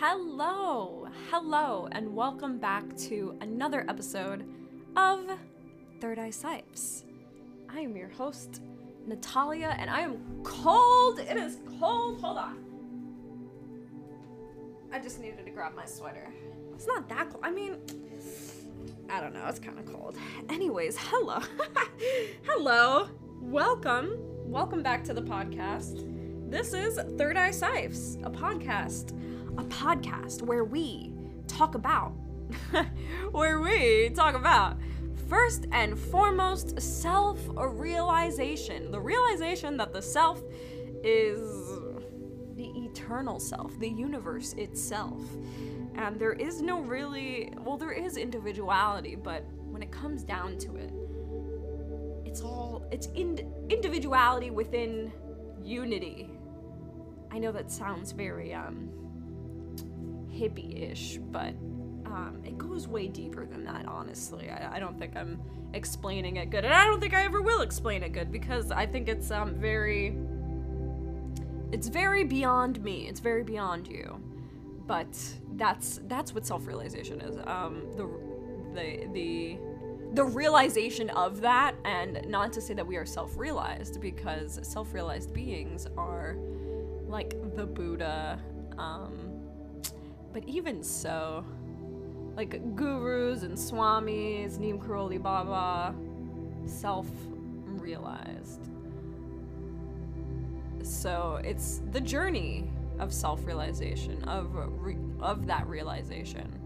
Hello, hello, and welcome back to another episode of Third Eye Sipes. I am your host, Natalia, and I am cold. It is cold. Hold on. I just needed to grab my sweater. It's not that cold. I mean, I don't know. It's kind of cold. Anyways, hello. hello. Welcome. Welcome back to the podcast. This is Third Eye Sipes, a podcast. A podcast where we talk about, where we talk about, first and foremost, self realization. The realization that the self is the eternal self, the universe itself. And there is no really, well, there is individuality, but when it comes down to it, it's all, it's ind- individuality within unity. I know that sounds very, um, hippie-ish, but um, it goes way deeper than that. Honestly, I, I, don't think I'm explaining it good, and I don't think I ever will explain it good because I think it's um very, it's very beyond me. It's very beyond you, but that's that's what self-realization is. Um, the the the the realization of that, and not to say that we are self-realized because self-realized beings are like the Buddha. Um, but even so, like gurus and swamis, Neem Karoli Baba, self realized. So it's the journey of self realization, of, re- of that realization.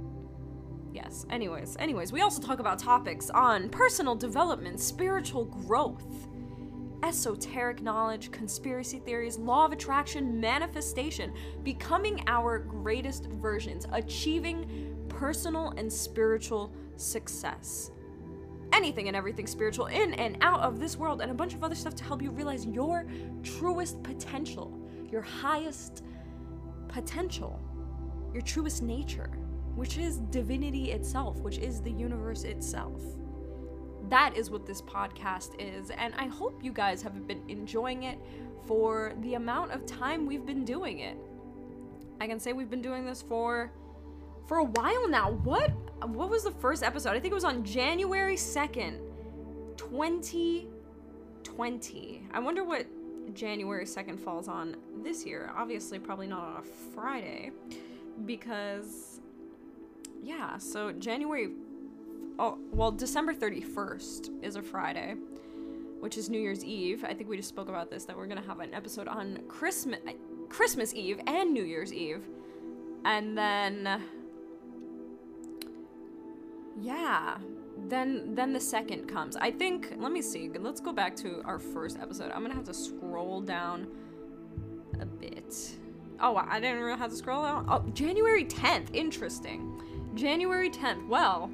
Yes, anyways, anyways, we also talk about topics on personal development, spiritual growth, esoteric knowledge, conspiracy theories, law of attraction, manifestation, becoming our greatest versions, achieving personal and spiritual success. Anything and everything spiritual in and out of this world, and a bunch of other stuff to help you realize your truest potential, your highest potential, your truest nature, which is divinity itself, which is the universe itself that is what this podcast is, and I hope you guys have been enjoying it for the amount of time we've been doing it. I can say we've been doing this for for a while now. What what was the first episode? I think it was on January 2nd, 2020. I wonder what January 2nd falls on this year. Obviously, probably not on a Friday because yeah, so January oh, well, December 31st is a Friday, which is New Year's Eve. I think we just spoke about this that we're going to have an episode on Christmas Christmas Eve and New Year's Eve. And then yeah, then then the second comes. I think let me see. Let's go back to our first episode. I'm going to have to scroll down a bit. Oh, I didn't really have to scroll down. Oh, January 10th. Interesting. January 10th. Well,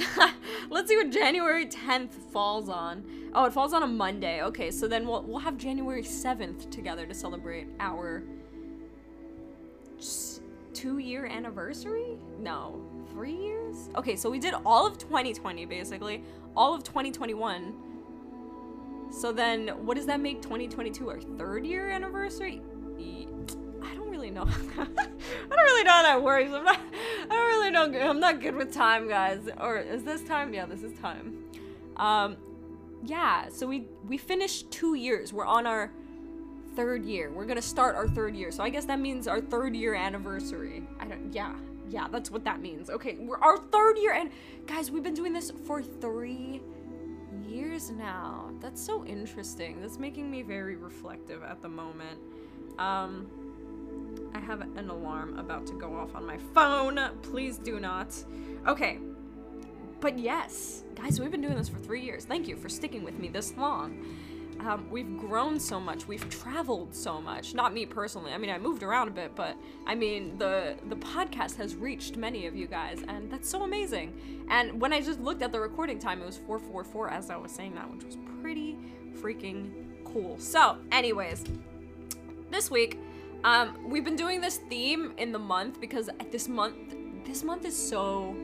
Let's see what January 10th falls on. Oh, it falls on a Monday. Okay, so then we'll we'll have January 7th together to celebrate our two year anniversary? No, three years? Okay, so we did all of 2020 basically, all of 2021. So then what does that make 2022 our third year anniversary? Really know. I don't really know how that works. I'm not. I don't really know. I'm not good with time, guys. Or is this time? Yeah, this is time. Um, yeah. So we we finished two years. We're on our third year. We're gonna start our third year. So I guess that means our third year anniversary. I don't. Yeah. Yeah, that's what that means. Okay, we're our third year, and guys, we've been doing this for three years now. That's so interesting. That's making me very reflective at the moment. Um, I have an alarm about to go off on my phone. Please do not. Okay. But yes, guys, we've been doing this for three years. Thank you for sticking with me this long. Um, we've grown so much. We've traveled so much. Not me personally. I mean, I moved around a bit, but I mean, the the podcast has reached many of you guys, and that's so amazing. And when I just looked at the recording time, it was 444 as I was saying that, which was pretty freaking cool. So, anyways, this week um, we've been doing this theme in the month because this month, this month is so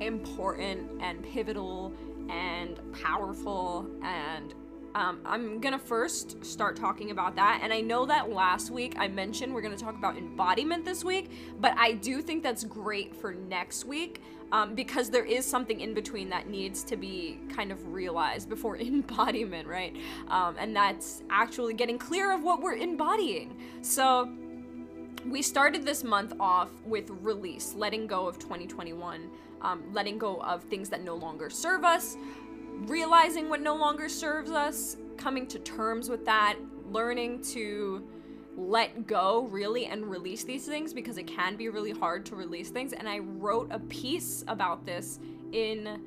important and pivotal and powerful and Um, I'm gonna first start talking about that, and I know that last week I mentioned we're gonna talk about embodiment this week, but I do think that's great for next week um, because there is something in between that needs to be kind of realized before embodiment, right? Um, and that's actually getting clear of what we're embodying. So we started this month off with release, letting go of 2021, um, letting go of things that no longer serve us, realizing what no longer serves us, coming to terms with that, learning to let go really and release these things because it can be really hard to release things. And I wrote a piece about this in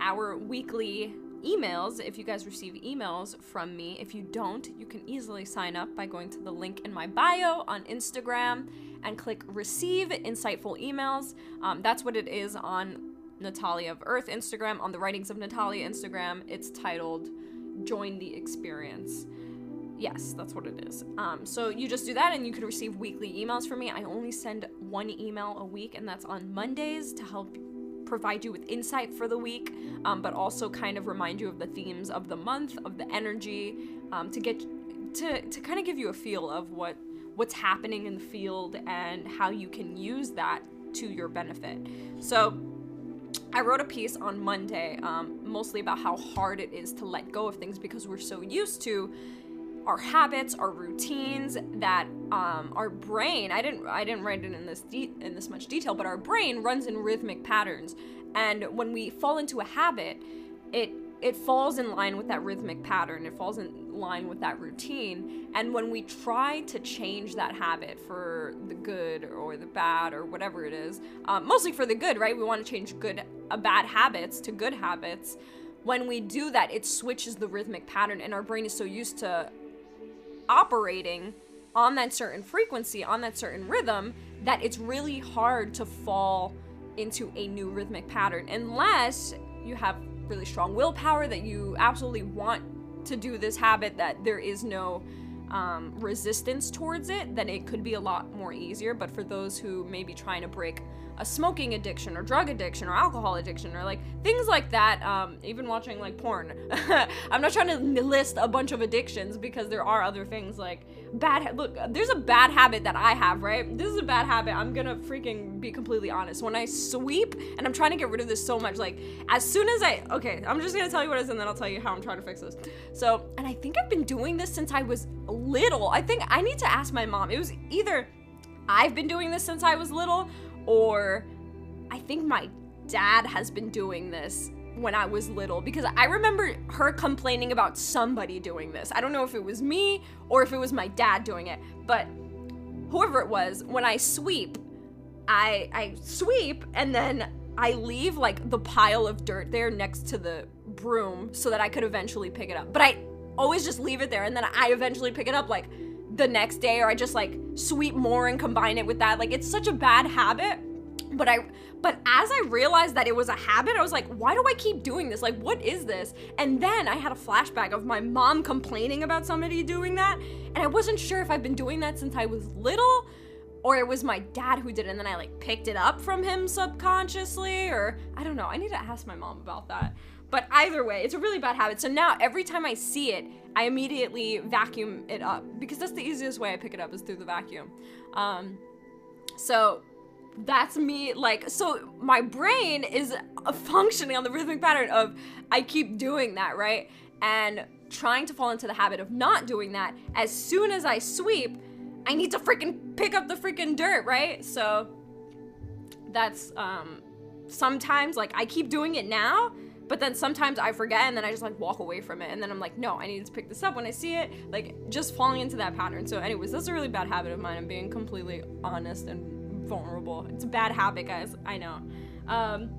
our weekly emails if you guys receive emails from me. If you don't, you can easily sign up by going to the link in my bio on Instagram and click receive insightful emails. Um, that's what it is on Natalia of Earth Instagram. On the Writings of Natalia Instagram, it's titled Join the Experience. Yes, that's what it is. Um, so you just do that and you can receive weekly emails from me. I only send one email a week, and that's on Mondays to help provide you with insight for the week, um, but also kind of remind you of the themes of the month, of the energy, um, to get to to kind of give you a feel of what what's happening in the field and how you can use that to your benefit. So I wrote a piece on Monday, um, mostly about how hard it is to let go of things because we're so used to our habits, our routines that um, our brain. I didn't I didn't write it in this de- in this much detail, but our brain runs in rhythmic patterns, and when we fall into a habit, it it falls in line with that rhythmic pattern. It falls in line with that routine. And when we try to change that habit for the good or the bad or whatever it is, um, mostly for the good, right? We want to change good, uh, bad habits to good habits. When we do that, it switches the rhythmic pattern, and our brain is so used to operating on that certain frequency, on that certain rhythm, that it's really hard to fall into a new rhythmic pattern unless you have really strong willpower that you absolutely want to do this habit that there is no um, resistance towards it then it could be a lot more easier but for those who may be trying to break a smoking addiction or drug addiction or alcohol addiction or like things like that. Um, even watching like porn. I'm not trying to list a bunch of addictions because there are other things like bad. look, there's a bad habit that I have, right? This is a bad habit. I'm gonna freaking be completely honest. When I sweep, and I'm trying to get rid of this so much, like as soon as I, okay, I'm just gonna tell you what it is and then I'll tell you how I'm trying to fix this. So, and I think I've been doing this since I was little. I think I need to ask my mom. It was either I've been doing this since I was little or I think my dad has been doing this when I was little because I remember her complaining about somebody doing this. I don't know if it was me or if it was my dad doing it, but whoever it was, when I sweep, I I sweep and then I leave like the pile of dirt there next to the broom so that I could eventually pick it up. But I always just leave it there and then I eventually pick it up like the next day or I just like sweep more and combine it with that. Like it's such a bad habit. But I but as I realized that it was a habit, I was like, why do I keep doing this? Like what is this? And then I had a flashback of my mom complaining about somebody doing that, and I wasn't sure if I've been doing that since I was little or it was my dad who did it and then I like picked it up from him subconsciously or I don't know. I need to ask my mom about that. But either way, it's a really bad habit. So now every time I see it, I immediately vacuum it up because that's the easiest way I pick it up is through the vacuum. Um, so that's me like so my brain is functioning on the rhythmic pattern of I keep doing that, right? And trying to fall into the habit of not doing that as soon as I sweep, I need to freaking pick up the freaking dirt, right? So that's um sometimes like I keep doing it now but then sometimes I forget and then I just like walk away from it. And then I'm like, no, I need to pick this up when I see it. Like just falling into that pattern. So, anyways, that's a really bad habit of mine. I'm being completely honest and vulnerable. It's a bad habit, guys. I know. Um,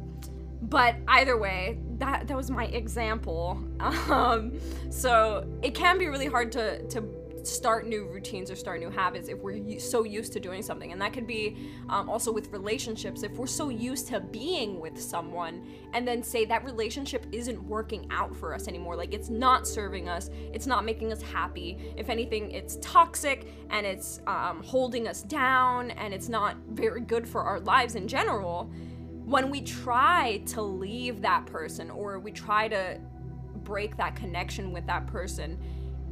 but either way, that that was my example. Um, so it can be really hard to to start new routines or start new habits if we're so used to doing something. And that could be um, also with relationships. If we're so used to being with someone and then say that relationship isn't working out for us anymore, like it's not serving us, it's not making us happy. If anything, it's toxic and it's um, holding us down and it's not very good for our lives in general. When we try to leave that person or we try to break that connection with that person,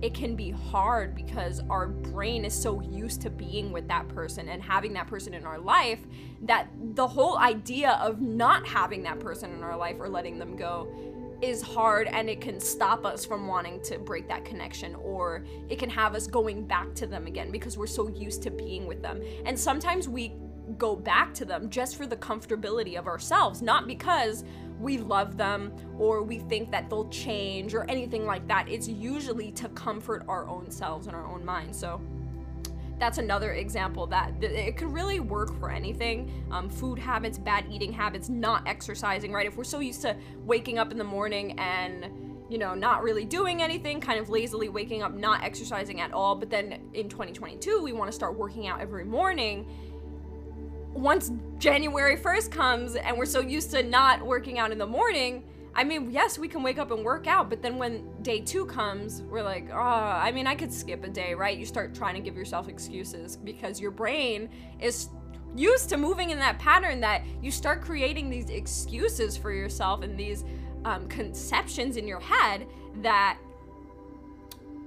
it can be hard because our brain is so used to being with that person and having that person in our life that the whole idea of not having that person in our life or letting them go is hard and it can stop us from wanting to break that connection or it can have us going back to them again because we're so used to being with them. And sometimes we go back to them just for the comfortability of ourselves, not because we love them or we think that they'll change or anything like that. It's usually to comfort our own selves and our own minds. So that's another example that it could really work for anything um, food habits bad eating habits not exercising right if we're so used to waking up in the morning and you know not really doing anything kind of lazily waking up not exercising at all but then in 2022 we want to start working out every morning once January 1st comes and we're so used to not working out in the morning, I mean, yes, we can wake up and work out, but then when day two comes, we're like, oh, I mean, I could skip a day, right? You start trying to give yourself excuses because your brain is used to moving in that pattern that you start creating these excuses for yourself and these um, conceptions in your head that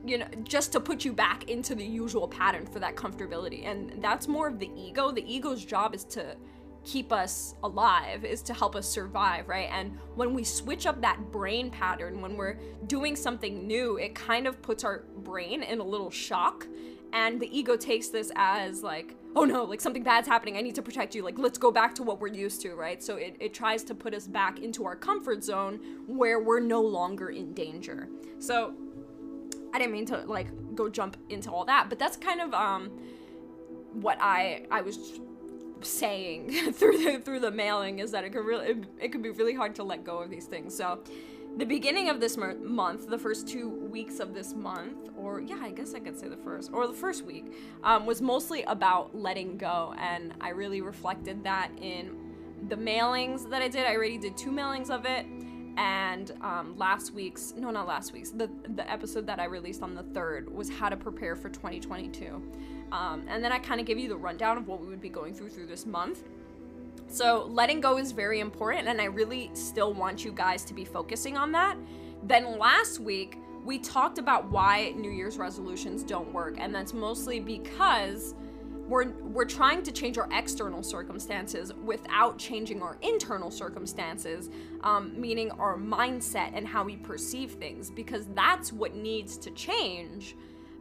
you know just to put you back into the usual pattern for that comfortability. And that's more of the ego. The ego's job is to keep us alive is to help us survive right? And when we switch up that brain pattern when we're doing something new it kind of puts our brain in a little shock. And the ego takes this as like oh no like something bad's happening. I need to protect you. Like let's go back to what we're used to right? So it, it tries to put us back into our comfort zone where we're no longer in danger. So I didn't mean to like go jump into all that, but that's kind of um what I I was saying through the through the mailing is that it could really it, it could be really hard to let go of these things. So the beginning of this month, the first two weeks of this month, or yeah, I guess I could say the first, or the first week, um, was mostly about letting go. And I really reflected that in the mailings that I did. I already did two mailings of it and um, last week's no not last week's the the episode that i released on the third was how to prepare for 2022 um, and then i kind of give you the rundown of what we would be going through through this month. So letting go is very important and i really still want you guys to be focusing on that. Then last week we talked about why new year's resolutions don't work and that's mostly because we're we're trying to change our external circumstances without changing our internal circumstances um, meaning our mindset and how we perceive things because that's what needs to change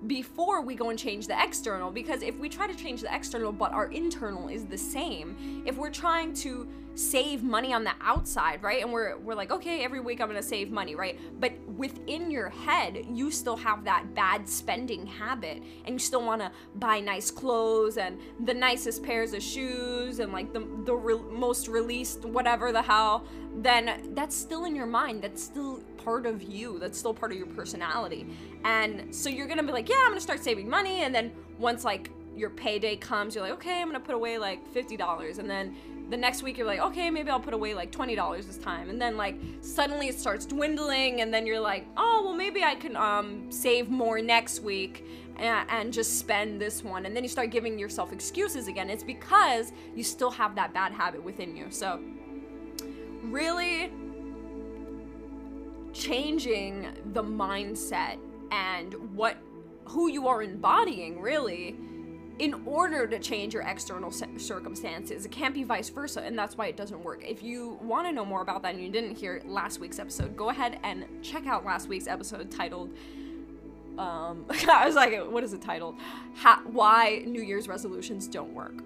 before we go and change the external. Because if we try to change the external but our internal is the same if we're trying to save money on the outside right? And we're we're like okay every week i'm to save money right? But within your head you still have that bad spending habit and you still want to buy nice clothes and the nicest pairs of shoes and like the the re- most released whatever the hell then that's still in your mind. That's still part of you. That's still part of your personality. And so you're gonna be like yeah i'm gonna start saving money. And then once like your payday comes you're like okay i'm gonna put away like $50 and then the next week you're like okay maybe i'll put away like $20 this time. And then like suddenly it starts dwindling and then you're like oh well maybe i can um, save more next week and, and just spend this one. And then you start giving yourself excuses again. It's because you still have that bad habit within you. So really changing the mindset and what who you are embodying really in order to change your external circumstances it can't be vice versa and that's why it doesn't work if you want to know more about that and you didn't hear last week's episode go ahead and check out last week's episode titled um, I was like, what is it titled? Why New Year's resolutions don't work.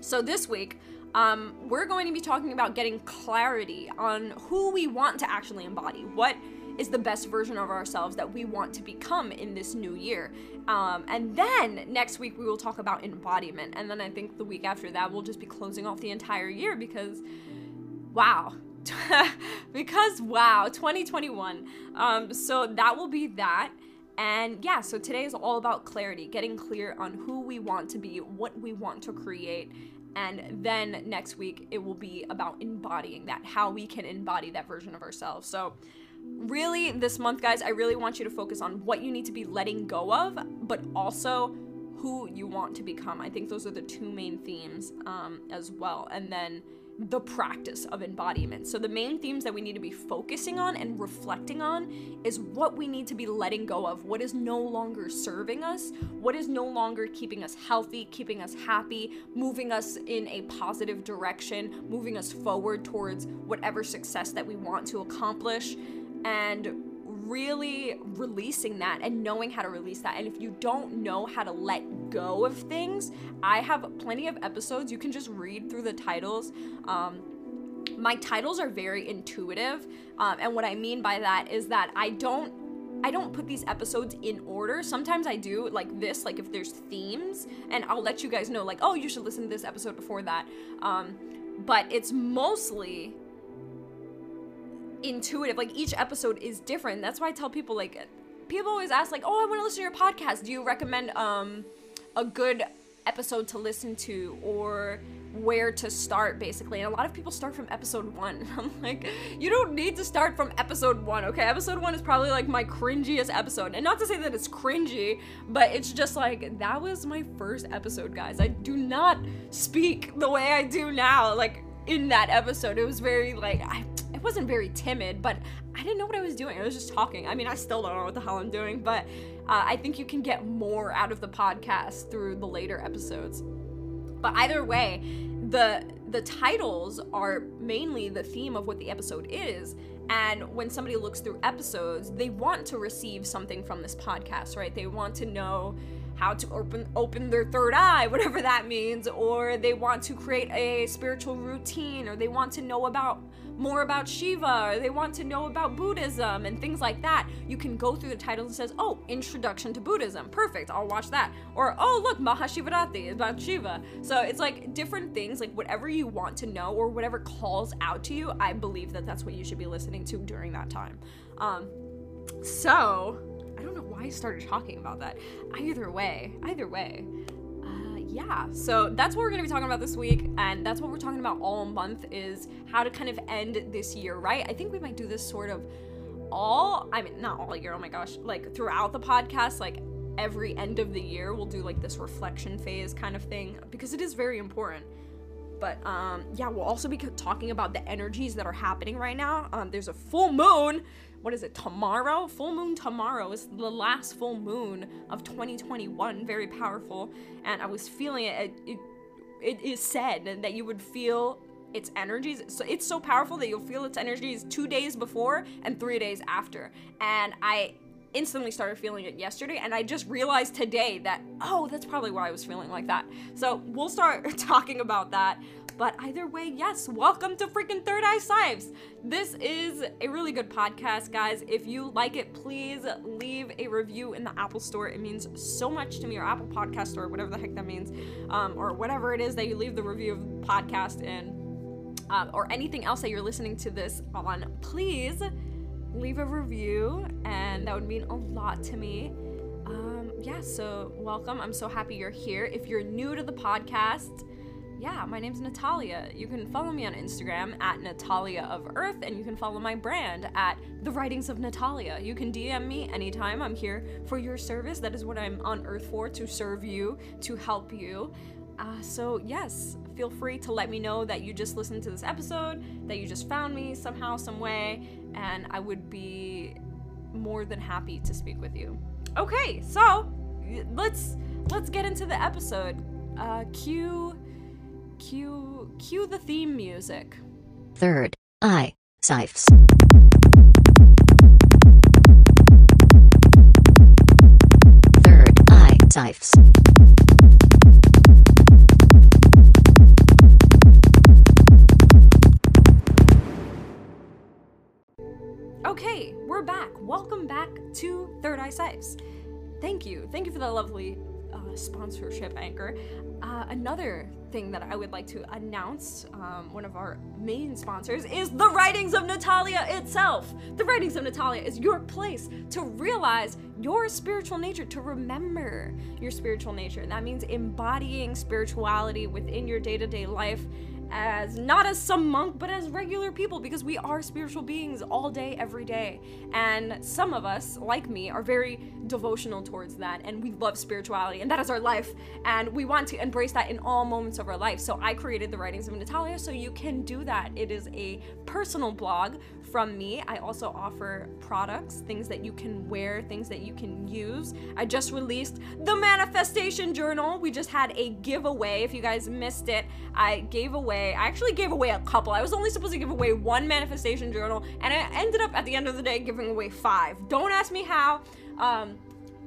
So this week, um, we're going to be talking about getting clarity on who we want to actually embody. What is the best version of ourselves that we want to become in this new year. Um, and then next week we will talk about embodiment. And then I think the week after that we'll just be closing off the entire year because, wow. because wow, 2021. Um, so that will be that. And yeah, so today is all about clarity, getting clear on who we want to be, what we want to create, and then next week it will be about embodying that, how we can embody that version of ourselves. So, really, this month, guys, I really want you to focus on what you need to be letting go of, but also who you want to become. I think those are the two main themes um, as well. And then the practice of embodiment. So, the main themes that we need to be focusing on and reflecting on is what we need to be letting go of, what is no longer serving us, what is no longer keeping us healthy, keeping us happy, moving us in a positive direction, moving us forward towards whatever success that we want to accomplish. And really releasing that and knowing how to release that. And if you don't know how to let go of things, I have plenty of episodes. You can just read through the titles. Um, my titles are very intuitive. Um, and what I mean by that is that I don't I don't put these episodes in order. Sometimes I do, like this, like if there's themes, and I'll let you guys know, like, oh, you should listen to this episode before that. Um, but it's mostly intuitive. Like each episode is different. That's why I tell people like people always ask like, "Oh, I want to listen to your podcast. Do you recommend um a good episode to listen to or where to start basically and a lot of people start from episode one i'm like you don't need to start from episode one okay episode one is probably like my cringiest episode and not to say that it's cringy but it's just like that was my first episode guys i do not speak the way i do now like in that episode it was very like i wasn't very timid, but I didn't know what I was doing. I was just talking. I mean, I still don't know what the hell I'm doing, but uh, I think you can get more out of the podcast through the later episodes. But either way, the the titles are mainly the theme of what the episode is. And when somebody looks through episodes, they want to receive something from this podcast, right? They want to know how to open open their third eye, whatever that means, or they want to create a spiritual routine, or they want to know about more about Shiva or they want to know about Buddhism and things like that, you can go through the titles and says, "Oh, Introduction to Buddhism." Perfect. I'll watch that. Or, "Oh, look, Mahashivaratri about Shiva." So, it's like different things, like whatever you want to know or whatever calls out to you, I believe that that's what you should be listening to during that time. Um so, don't know why I started talking about that. Either way, either way, yeah, so that's what we're gonna be talking about this week, and that's what we're talking about all month is how to kind of end this year, right? I think we might do this sort of all, I mean, not all year, oh my gosh, like throughout the podcast, like every end of the year, we'll do like this reflection phase kind of thing because it is very important. But um, yeah, we'll also be talking about the energies that are happening right now. Um, there's a full moon what is it, tomorrow? Full moon tomorrow is the last full moon of 2021. Very powerful. And I was feeling it. It, it is said that you would feel its energies. So it's so powerful that you'll feel its energies two days before and three days after. And I instantly started feeling it yesterday and I just realized today that oh that's probably why I was feeling like that. So we'll start talking about that. But either way, yes, welcome to freaking Third Eye Sipes. This is a really good podcast, guys. If you like it, please leave a review in the Apple Store. It means so much to me, or Apple Podcast Store, whatever the heck that means, um, or whatever it is that you leave the review of the podcast in, uh, or anything else that you're listening to this on. Please leave a review, and that would mean a lot to me. Um, yeah, so welcome. I'm so happy you're here. If you're new to the podcast, yeah, my name's Natalia. You can follow me on Instagram at Natalia of Earth, and you can follow my brand at The Writings of Natalia. You can DM me anytime. I'm here for your service. That is what I'm on Earth for to serve you, to help you. Uh, so, yes, feel free to let me know that you just listened to this episode, that you just found me somehow, some way, and I would be more than happy to speak with you. Okay, so let's let's get into the episode. Uh, cue Cue, cue the theme music. Third Eye Sipes. Third Eye Sipes. Okay, we're back. Welcome back to Third Eye Sipes. Thank you. Thank you for that lovely uh, sponsorship anchor. Uh, another thing that I would like to announce, um, one of our main sponsors, is The Writings of Natalia itself. The Writings of Natalia is your place to realize your spiritual nature, to remember your spiritual nature. That means embodying spirituality within your day to day life as not as some monk, but as regular people because we are spiritual beings all day, every day. And some of us, like me, are very devotional towards that and we love spirituality and that is our life. And we want to embrace that in all moments of our life. So I created the Writings of Natalia so you can do that. It is a personal blog from me. I also offer products, things that you can wear, things that you can use. I just released the Manifestation Journal. We just had a giveaway. If you guys missed it, I gave away, I actually gave away a couple. I was only supposed to give away one Manifestation Journal, and I ended up at the end of the day giving away five. Don't ask me how. Um,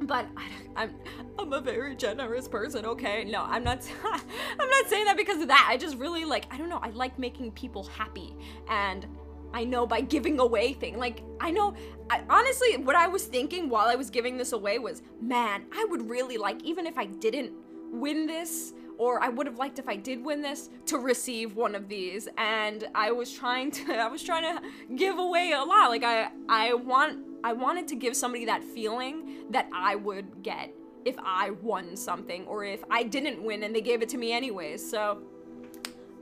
but I, am I'm a very generous person. Okay, no, I'm not. I'm not saying that because of that. I just really like. I don't know. I like making people happy, and I know by giving away thing. Like I know I, honestly what I was thinking while I was giving this away was, man, I would really like even if I didn't win this or I would have liked if I did win this to receive one of these and I was trying to I was trying to give away a lot. Like I I want I wanted to give somebody that feeling that I would get if I won something or if I didn't win and they gave it to me anyways. So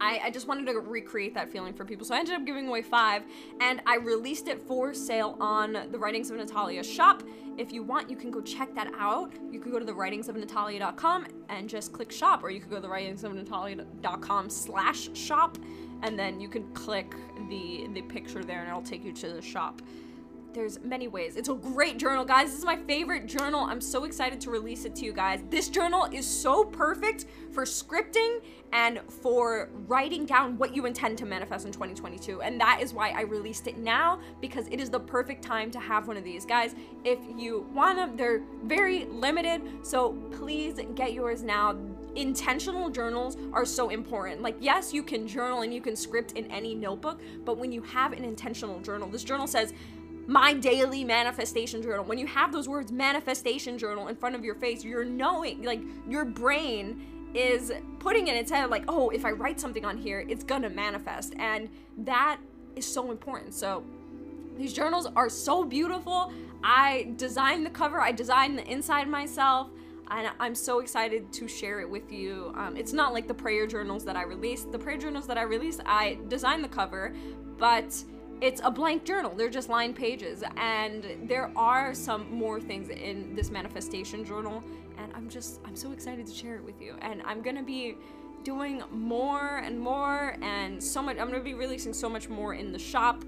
I, I, just wanted to recreate that feeling for people. So I ended up giving away five, and I released it for sale on the Writings of Natalia shop. If you want, you can go check that out. You could go to the writingsofnatalia.com and just click shop, or you could go to the writingsofnatalia.com slash shop, and then you can click the the picture there, and it'll take you to the shop there's many ways. It's a great journal, guys. This is my favorite journal. I'm so excited to release it to you guys. This journal is so perfect for scripting and for writing down what you intend to manifest in 2022. And that is why I released it now because it is the perfect time to have one of these. Guys, if you want them, they're very limited. So please get yours now intentional journals are so important. Like, yes, you can journal and you can script in any notebook, but when you have an intentional journal, this journal says, my daily manifestation journal. When you have those words manifestation journal in front of your face, you're knowing, like, your brain is putting in its head, like, oh, if I write something on here, it's gonna manifest. And that is so important. So, these journals are so beautiful. I designed the cover, I designed the inside myself, and I'm so excited to share it with you. Um, it's not like the prayer journals that I released. The prayer journals that I released, I designed the cover, but it's a blank journal. They're just lined pages. And there are some more things in this manifestation journal. And I'm just, I'm so excited to share it with you. And I'm going to be doing more and more and so much. I'm going to be releasing so much more in the shop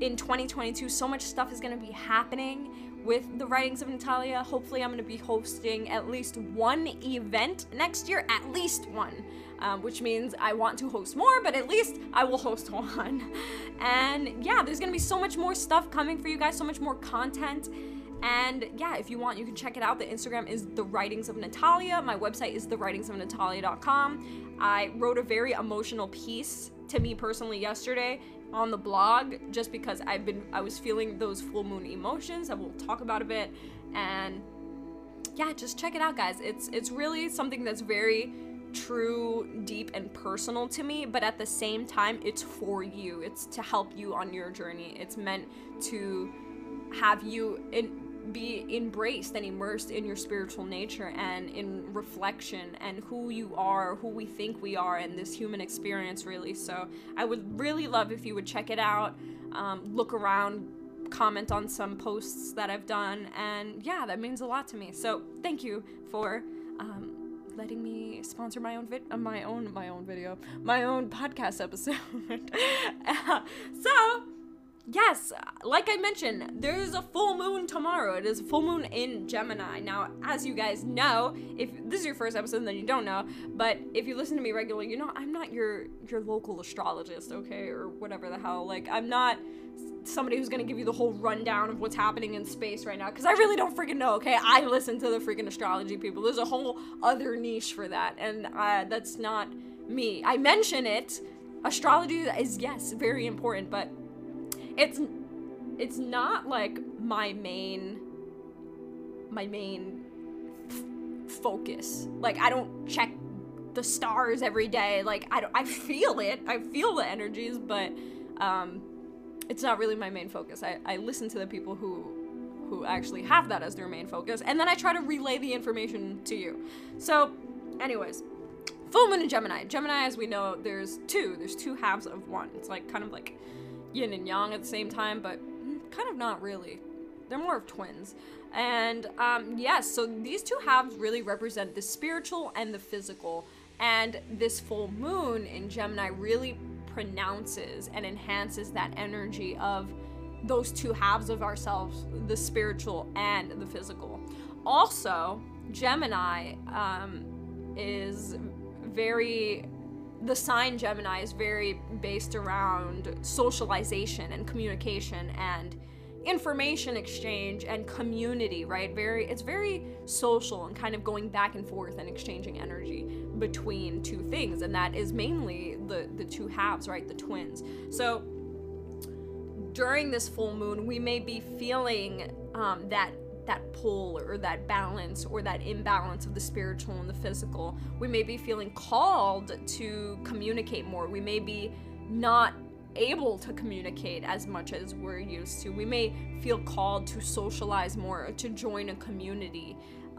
in 2022. So much stuff is going to be happening with the writings of Natalia. Hopefully, I'm going to be hosting at least one event next year, at least one um, which means I want to host more, but at least I will host one. And yeah, there's gonna be so much more stuff coming for you guys, so much more content. And yeah, if you want, you can check it out. The Instagram is The Writings of Natalia. My website is thewritingsofnatalia.com. I wrote a very emotional piece to me personally yesterday on the blog just because I've been I was feeling those full moon emotions that we'll talk about a bit and yeah, just check it out guys. It's it's really something that's very true, deep, and personal to me, but at the same time, it's for you. It's to help you on your journey. It's meant to have you in, be embraced and immersed in your spiritual nature and in reflection and who you are, who we think we are, and this human experience, really. So, I would really love if you would check it out, um, look around, comment on some posts that I've done, and yeah, that means a lot to me. So, thank you for. Um, letting me sponsor my own vid- uh, my own my own video, my own podcast episode. so, yes, like I mentioned, there is a full moon tomorrow. It is a full moon in Gemini. Now, as you guys know, if this is your first episode, then you don't know. But if you listen to me regularly, you know I'm not your your local astrologist, okay, or whatever the hell. Like I'm not somebody who's gonna give you the whole rundown of what's happening in space right now because I really don't freaking know. Okay, I listen to the freaking astrology people. There's a whole other niche for that, and uh, that's not me. I mention it. Astrology is yes, very important, but it's it's not like my main my main f- focus. Like I don't check the stars every day. Like I don't, I feel it. I feel the energies, but um it's not really my main focus. I, I listen to the people who who actually have that as their main focus, and then I try to relay the information to you. So, anyways, full moon in Gemini. Gemini, as we know, there's two. There's two halves of one. It's like kind of like yin and yang at the same time, but kind of not really. They're more of twins. And um, yes, so these two halves really represent the spiritual and the physical. And this full moon in Gemini really pronounces and enhances that energy of those two halves of ourselves the spiritual and the physical. Also, Gemini um, is very the sign Gemini is very based around socialization and communication and information exchange and community, right? Very it's very social and kind of going back and forth and exchanging energy between two things and that is mainly the the two halves, right? The twins. So during this full moon, we may be feeling um, that that pull or that balance or that imbalance of the spiritual and the physical. We may be feeling called to communicate more. We may be not able to communicate as much as we're used to. We may feel called to socialize more, to join a community,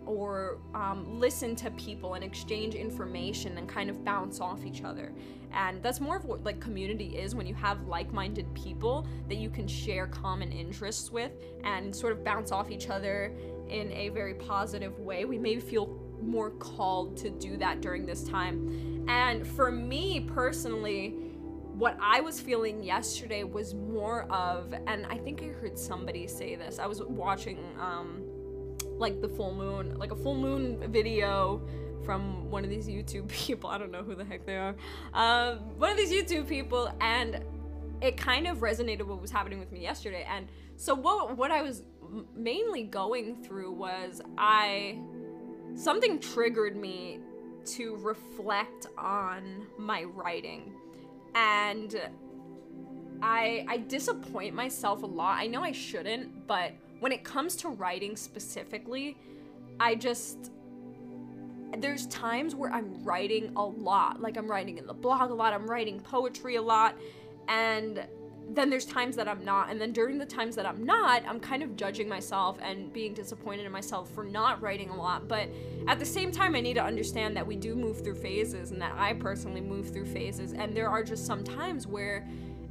or um, listen to people and exchange information and kind of bounce off each other. And that's more of what like community is when you have like-minded people that you can share common interests with and sort of bounce off each other in a very positive way. We may feel more called to do that during this time. And for me personally, what I was feeling yesterday was more of, and I think I heard somebody say this. I was watching um, like the full moon, like a full moon video from one of these YouTube people. I don't know who the heck they are. Um, one of these YouTube people, and it kind of resonated what was happening with me yesterday. And so what what I was mainly going through was I something triggered me to reflect on my writing and I I disappoint myself a lot. I know I shouldn't, but when it comes to writing specifically, I just there's times where I'm writing a lot. Like I'm writing in the blog a lot, I'm writing poetry a lot, and then there's times that I'm not. And then during the times that I'm not, I'm kind of judging myself and being disappointed in myself for not writing a lot. But at the same time, I need to understand that we do move through phases and that I personally move through phases. And there are just some times where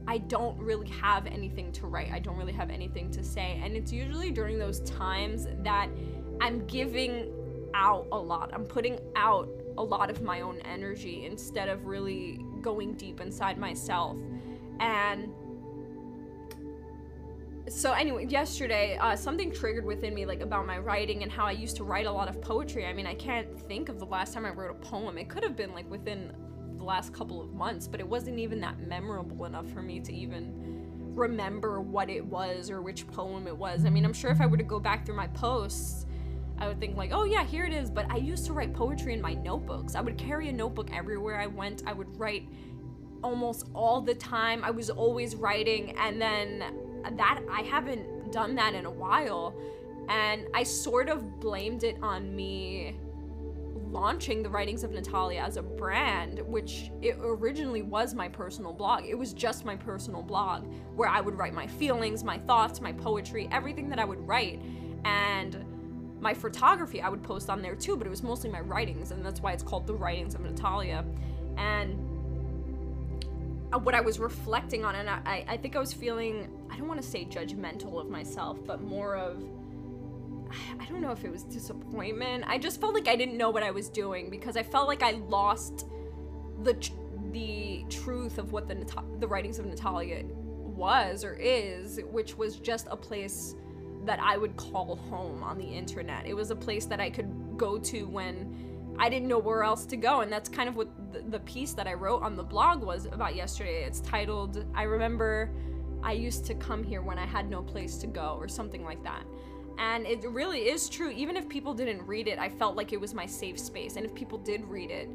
I don't really have anything to write. I don't really have anything to say. And it's usually during those times that I'm giving out a lot. I'm putting out a lot of my own energy instead of really going deep inside myself. And so anyway yesterday uh, something triggered within me like about my writing and how i used to write a lot of poetry i mean i can't think of the last time i wrote a poem it could have been like within last couple of months but it wasn't even that memorable enough for me to even remember what it was or which poem it was. I mean i'm sure if i were to go back through my posts i would think like oh yeah here it is but i used to write poetry in my notebooks. I would carry a notebook everywhere i went. I would write almost all the time. I was always writing and then that I haven't done that in a while. And I sort of blamed it on me launching the writings of Natalia as a brand, which it originally was my personal blog. It was just my personal blog where I would write my feelings, my thoughts, my poetry, everything that I would write. And my photography I would post on there too, but it was mostly my writings, and that's why it's called The Writings of Natalia. And uh, what I was reflecting on, and I, I think I was feeling, I don't want to say judgmental of myself, but more of, I don't know if it was disappointment. I just felt like I didn't know what I was doing because I felt like I lost the the truth of what the the writings of Natalia was or is, which was just a place that I would call home on the internet. It was a place that I could go to when I didn't know where else to go. And that's kind of what the, the piece that I wrote on the blog was about yesterday. It's titled, I remember I used to come here when I had no place to go, or something like that. And it really is true. Even if people didn't read it, I felt like it was my safe space. And if people did read it,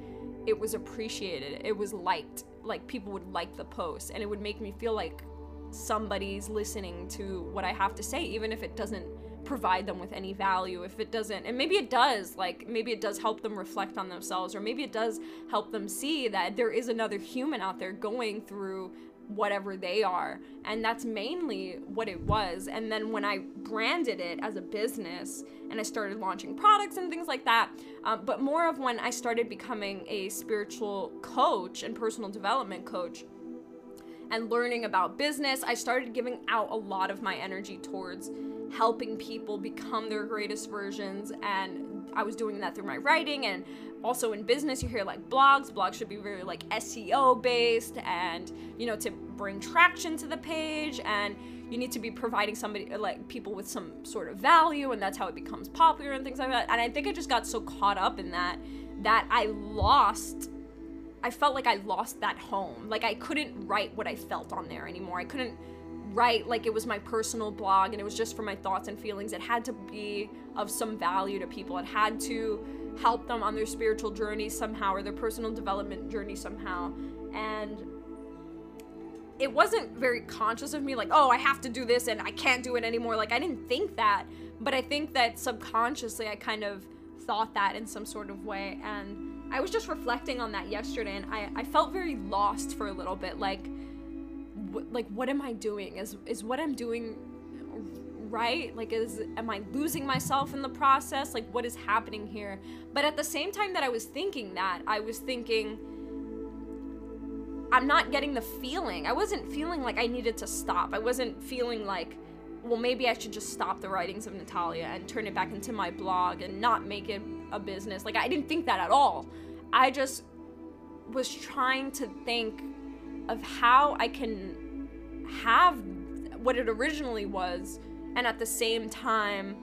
it was appreciated. It was liked. Like people would like the post. And it would make me feel like somebody's listening to what I have to say, even if it doesn't provide them with any value if it doesn't and maybe it does like maybe it does help them reflect on themselves or maybe it does help them see that there is another human out there going through whatever they are. And that's mainly what it was. And then when I branded it as a business and I started launching products and things like that, um, but more of when I started becoming a spiritual coach and personal development coach and learning about business, I started giving out a lot of my energy towards helping people become their greatest versions and I was doing that through my writing and also in business you hear like blogs. Blogs should be very like SEO based and you know to bring traction to the page. And you need to be providing somebody like people with some sort of value and that's how it becomes popular and things like that. And I think I just got so caught up in that that I lost I felt like I lost that home. Like I couldn't write what I felt on there anymore. I couldn't write like it was my personal blog and it was just for my thoughts and feelings. It had to be of some value to people. It had to help them on their spiritual journey somehow or their personal development journey somehow. And it wasn't very conscious of me, like, oh, I have to do this and I can't do it anymore. Like, I didn't think that, but I think that subconsciously I kind of thought that in some sort of way. And I was just reflecting on that yesterday and I, I felt very lost for a little bit. Like, like what am I doing? Is is what I'm doing right? Like is am I losing myself in the process? Like what is happening here? But at the same time that I was thinking that, I was thinking I'm not getting the feeling. I wasn't feeling like I needed to stop. I wasn't feeling like well, maybe I should just stop the writings of Natalia and turn it back into my blog and not make it a business. Like I didn't think that at all. I just was trying to think of how I can have what it originally was and at the same time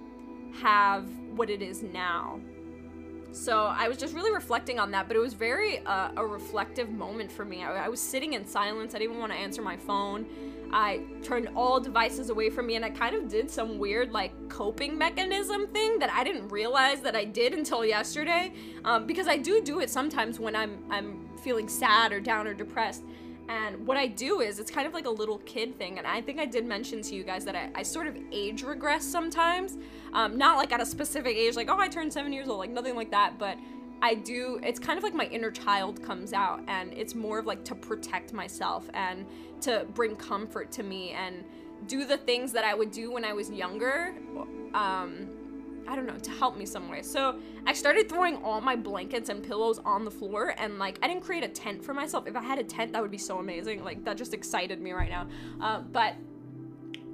have what it is now. So I was just really reflecting on that, but it was very uh, a reflective moment for me. I, I was sitting in silence. I didn't even want to answer my phone. I turned all devices away from me, and I kind of did some weird like coping mechanism thing that I didn't realize that I did until yesterday. Um, because I do do it sometimes when I'm I'm feeling sad or down or depressed. And what I do is, it's kind of like a little kid thing. And I think I did mention to you guys that I, I sort of age regress sometimes. Um, not like at a specific age, like, oh, I turned seven years old, like nothing like that. But I do, it's kind of like my inner child comes out. And it's more of like to protect myself and to bring comfort to me and do the things that I would do when I was younger. Um, I don't know, to help me some way. So I started throwing all my blankets and pillows on the floor and like I didn't create a tent for myself. If I had a tent, that would be so amazing. Like that just excited me right now. Uh, but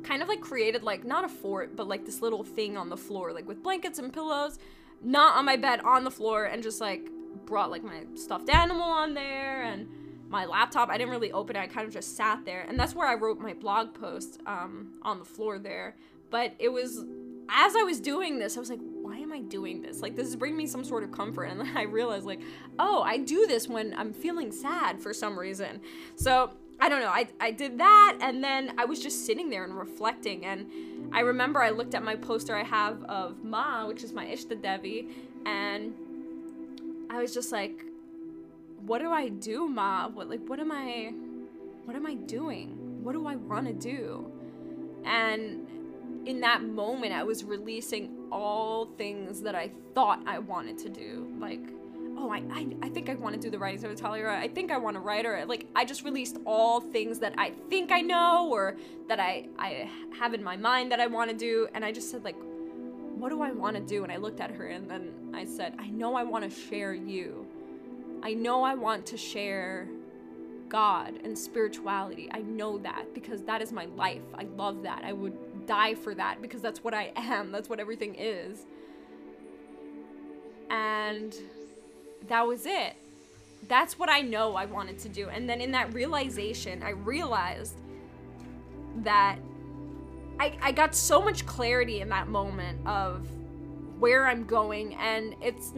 kind of like created like not a fort, but like this little thing on the floor, like with blankets and pillows, not on my bed, on the floor, and just like brought like my stuffed animal on there and my laptop. I didn't really open it. I kind of just sat there, and that's where I wrote my blog post um, on the floor there. But it was as I was doing this, I was like, why am I doing this? Like, this is bringing me some sort of comfort. And then I realized, like, oh, I do this when I'm feeling sad for some reason. So I don't know. I, I did that, and then I was just sitting there and reflecting. And I remember I looked at my poster I have of Ma, which is my Ishta Devi, and I was just like, what do I do, Ma? What like what am I what am I doing? What do I want to do? And in that moment, I was releasing all things that I thought I wanted to do. Like, oh, I, I, I think I want to do the writings of Natalia. I think I want to write her. Like, I just released all things that I think I know or that I, I have in my mind that I want to do. And I just said, like, what do I want to do? And I looked at her and then I said, I know I want to share you. I know I want to share God and spirituality. I know that because that is my life. I love that. I would die for that because that's what I am. That's what everything is. And that was it. That's what I know I wanted to do. And then in that realization, I realized that I, I got so much clarity in that moment of where I'm going and it's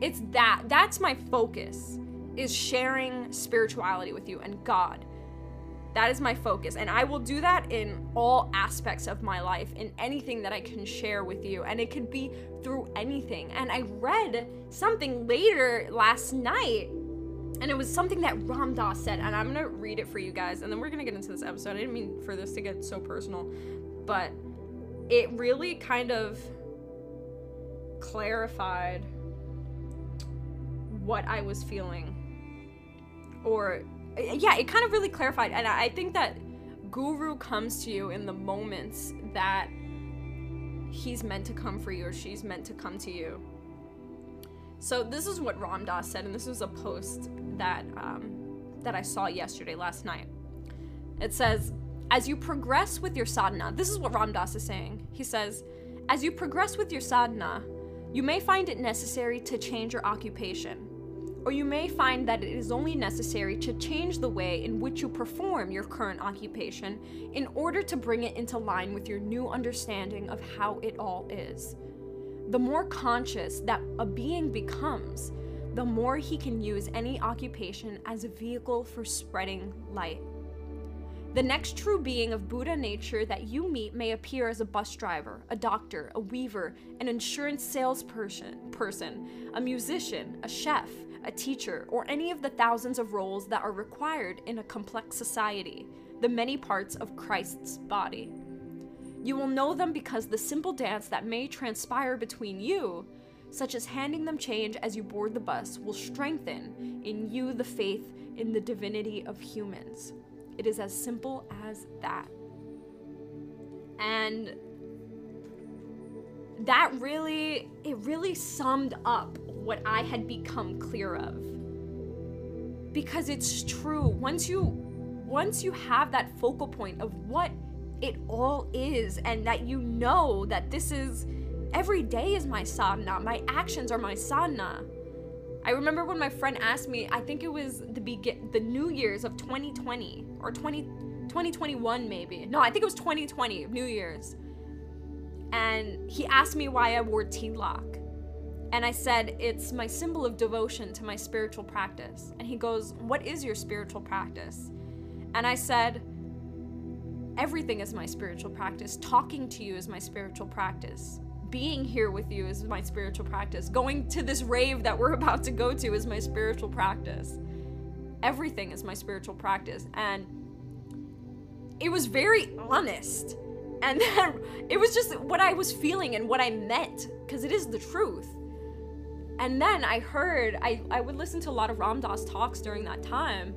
it's that that's my focus is sharing spirituality with you and God that is my focus. And I will do that in all aspects of my life, in anything that I can share with you. And it could be through anything. And I read something later last night, and it was something that Ram Dass said. And I'm to read it for you guys. And then we're to get into this episode. I didn't mean for this to get so personal, but it really kind of clarified what I was feeling or yeah, it kind of really clarified. And I think that Guru comes to you in the moments that he's meant to come for you or she's meant to come to you. So this is what Ram Dass said, and this was a post that um, that I saw yesterday, last night. It says, as you progress with your sadhana, this is what Ram Dass is saying. He says, as you progress with your sadhana, you may find it necessary to change your occupation, or you may find that it is only necessary to change the way in which you perform your current occupation in order to bring it into line with your new understanding of how it all is. The more conscious that a being becomes, the more he can use any occupation as a vehicle for spreading light. The next true being of Buddha nature that you meet may appear as a bus driver, a doctor, a weaver, an insurance salesperson, person, a musician, a chef, a teacher, or any of the thousands of roles that are required in a complex society, the many parts of Christ's body. You will know them because the simple dance that may transpire between you, such as handing them change as you board the bus, will strengthen in you the faith in the divinity of humans. It is as simple as that. And that really, it really summed up what I had become clear of. Because it's true. Once you once you have that focal point of what it all is and that you know that this is every day is my sadhana, my actions are my sadhana. I remember when my friend asked me, I think it was the begin the New Year's of 2020 or 20 2021 maybe. No, I think it was 2020, New Year's. And he asked me why I wore tilak. And I said, it's my symbol of devotion to my spiritual practice. And he goes, What is your spiritual practice? And I said, Everything is my spiritual practice. Talking to you is my spiritual practice. Being here with you is my spiritual practice. Going to this rave that we're about to go to is my spiritual practice. Everything is my spiritual practice. And it was very honest. And then it was just what I was feeling and what I meant, because it is the truth. And then I heard, I, I would listen to a lot of Ram Dass talks during that time.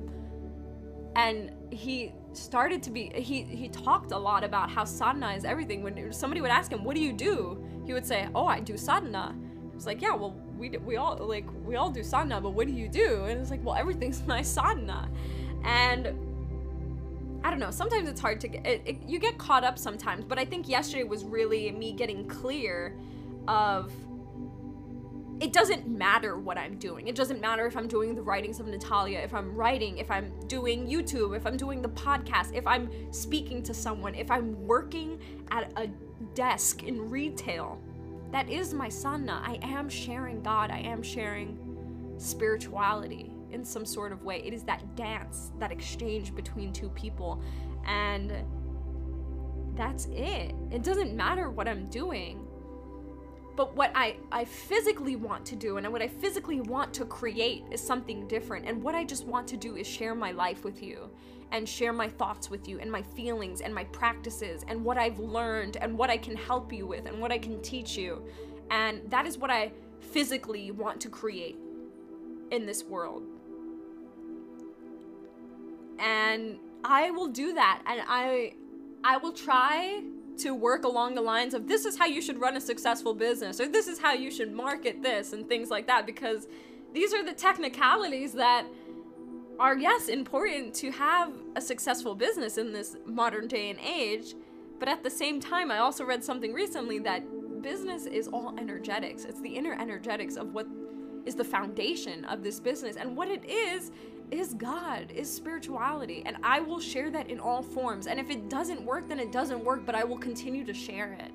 And he started to be, he, he talked a lot about how sadhana is everything. When somebody would ask him, What do you do? He would say, Oh, I do sadhana. It's like, Yeah, well, we, we all like we all do sadhana, but what do you do? And it's like, well, everything's my sadhana, and I don't know. Sometimes it's hard to get. It, it, you get caught up sometimes, but I think yesterday was really me getting clear of. It doesn't matter what I'm doing. It doesn't matter if I'm doing the writings of Natalia, if I'm writing, if I'm doing YouTube, if I'm doing the podcast, if I'm speaking to someone, if I'm working at a desk in retail. That is my sadhana. I am sharing God. I am sharing spirituality in some sort of way. It is that dance, that exchange between two people. And that's it. It doesn't matter what I'm doing. But what I, I physically want to do and what I physically want to create is something different. And what I just want to do is share my life with you and share my thoughts with you and my feelings and my practices and what I've learned and what I can help you with and what I can teach you. And that is what I physically want to create in this world. And I will do that and I I will try to work along the lines of this is how you should run a successful business or this is how you should market this and things like that because these are the technicalities that are yes important to have a successful business in this modern day and age but at the same time i also read something recently that business is all energetics. It's the inner energetics of what is the foundation of this business and what it is is god is spirituality and i will share that in all forms and if it doesn't work then it doesn't work but i will continue to share it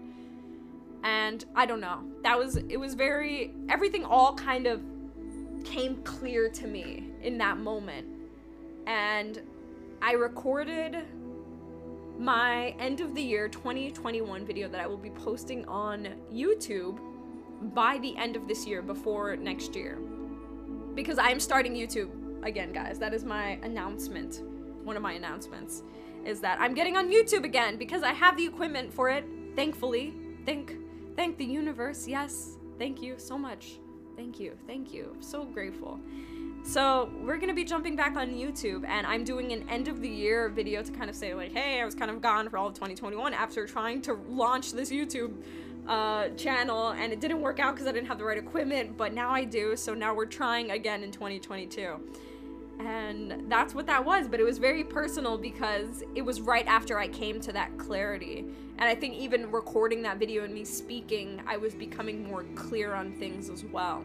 and i don't know that was it was very everything all kind of came clear to me in that moment. And I recorded my end of the year 2021 video that I will be posting on YouTube by the end of this year before next year. Because I am starting YouTube again, guys. That is my announcement. One of my announcements is that I'm getting on YouTube again because I have the equipment for it, thankfully. Thank thank the universe. Yes. Thank you so much. Thank you. Thank you. So grateful. So we're gonna be jumping back on YouTube, and I'm doing an end of the year video to kind of say like, hey, I was kind of gone for all of 2021 after trying to launch this YouTube uh, channel, and it didn't work out because I didn't have the right equipment. But now I do, so now we're trying again in 2022. And that's what that was, but it was very personal because it was right after I came to that clarity. And I think even recording that video and me speaking, I was becoming more clear on things as well.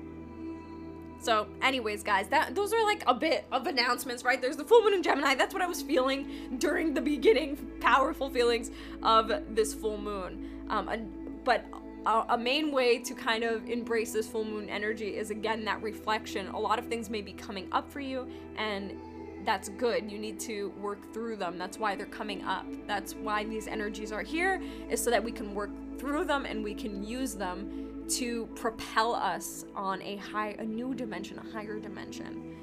So, anyways, guys, that those are like a bit of announcements, right? There's the full moon in Gemini. That's what I was feeling during the beginning, powerful feelings of this full moon. Um, and, but a, main way to kind of embrace this full moon energy is again that reflection. A lot of things may be coming up for you, and that's good. You need to work through them. That's why they're coming up. That's why these energies are here, is so that we can work through them and we can use them to propel us on a high a new dimension, a higher dimension.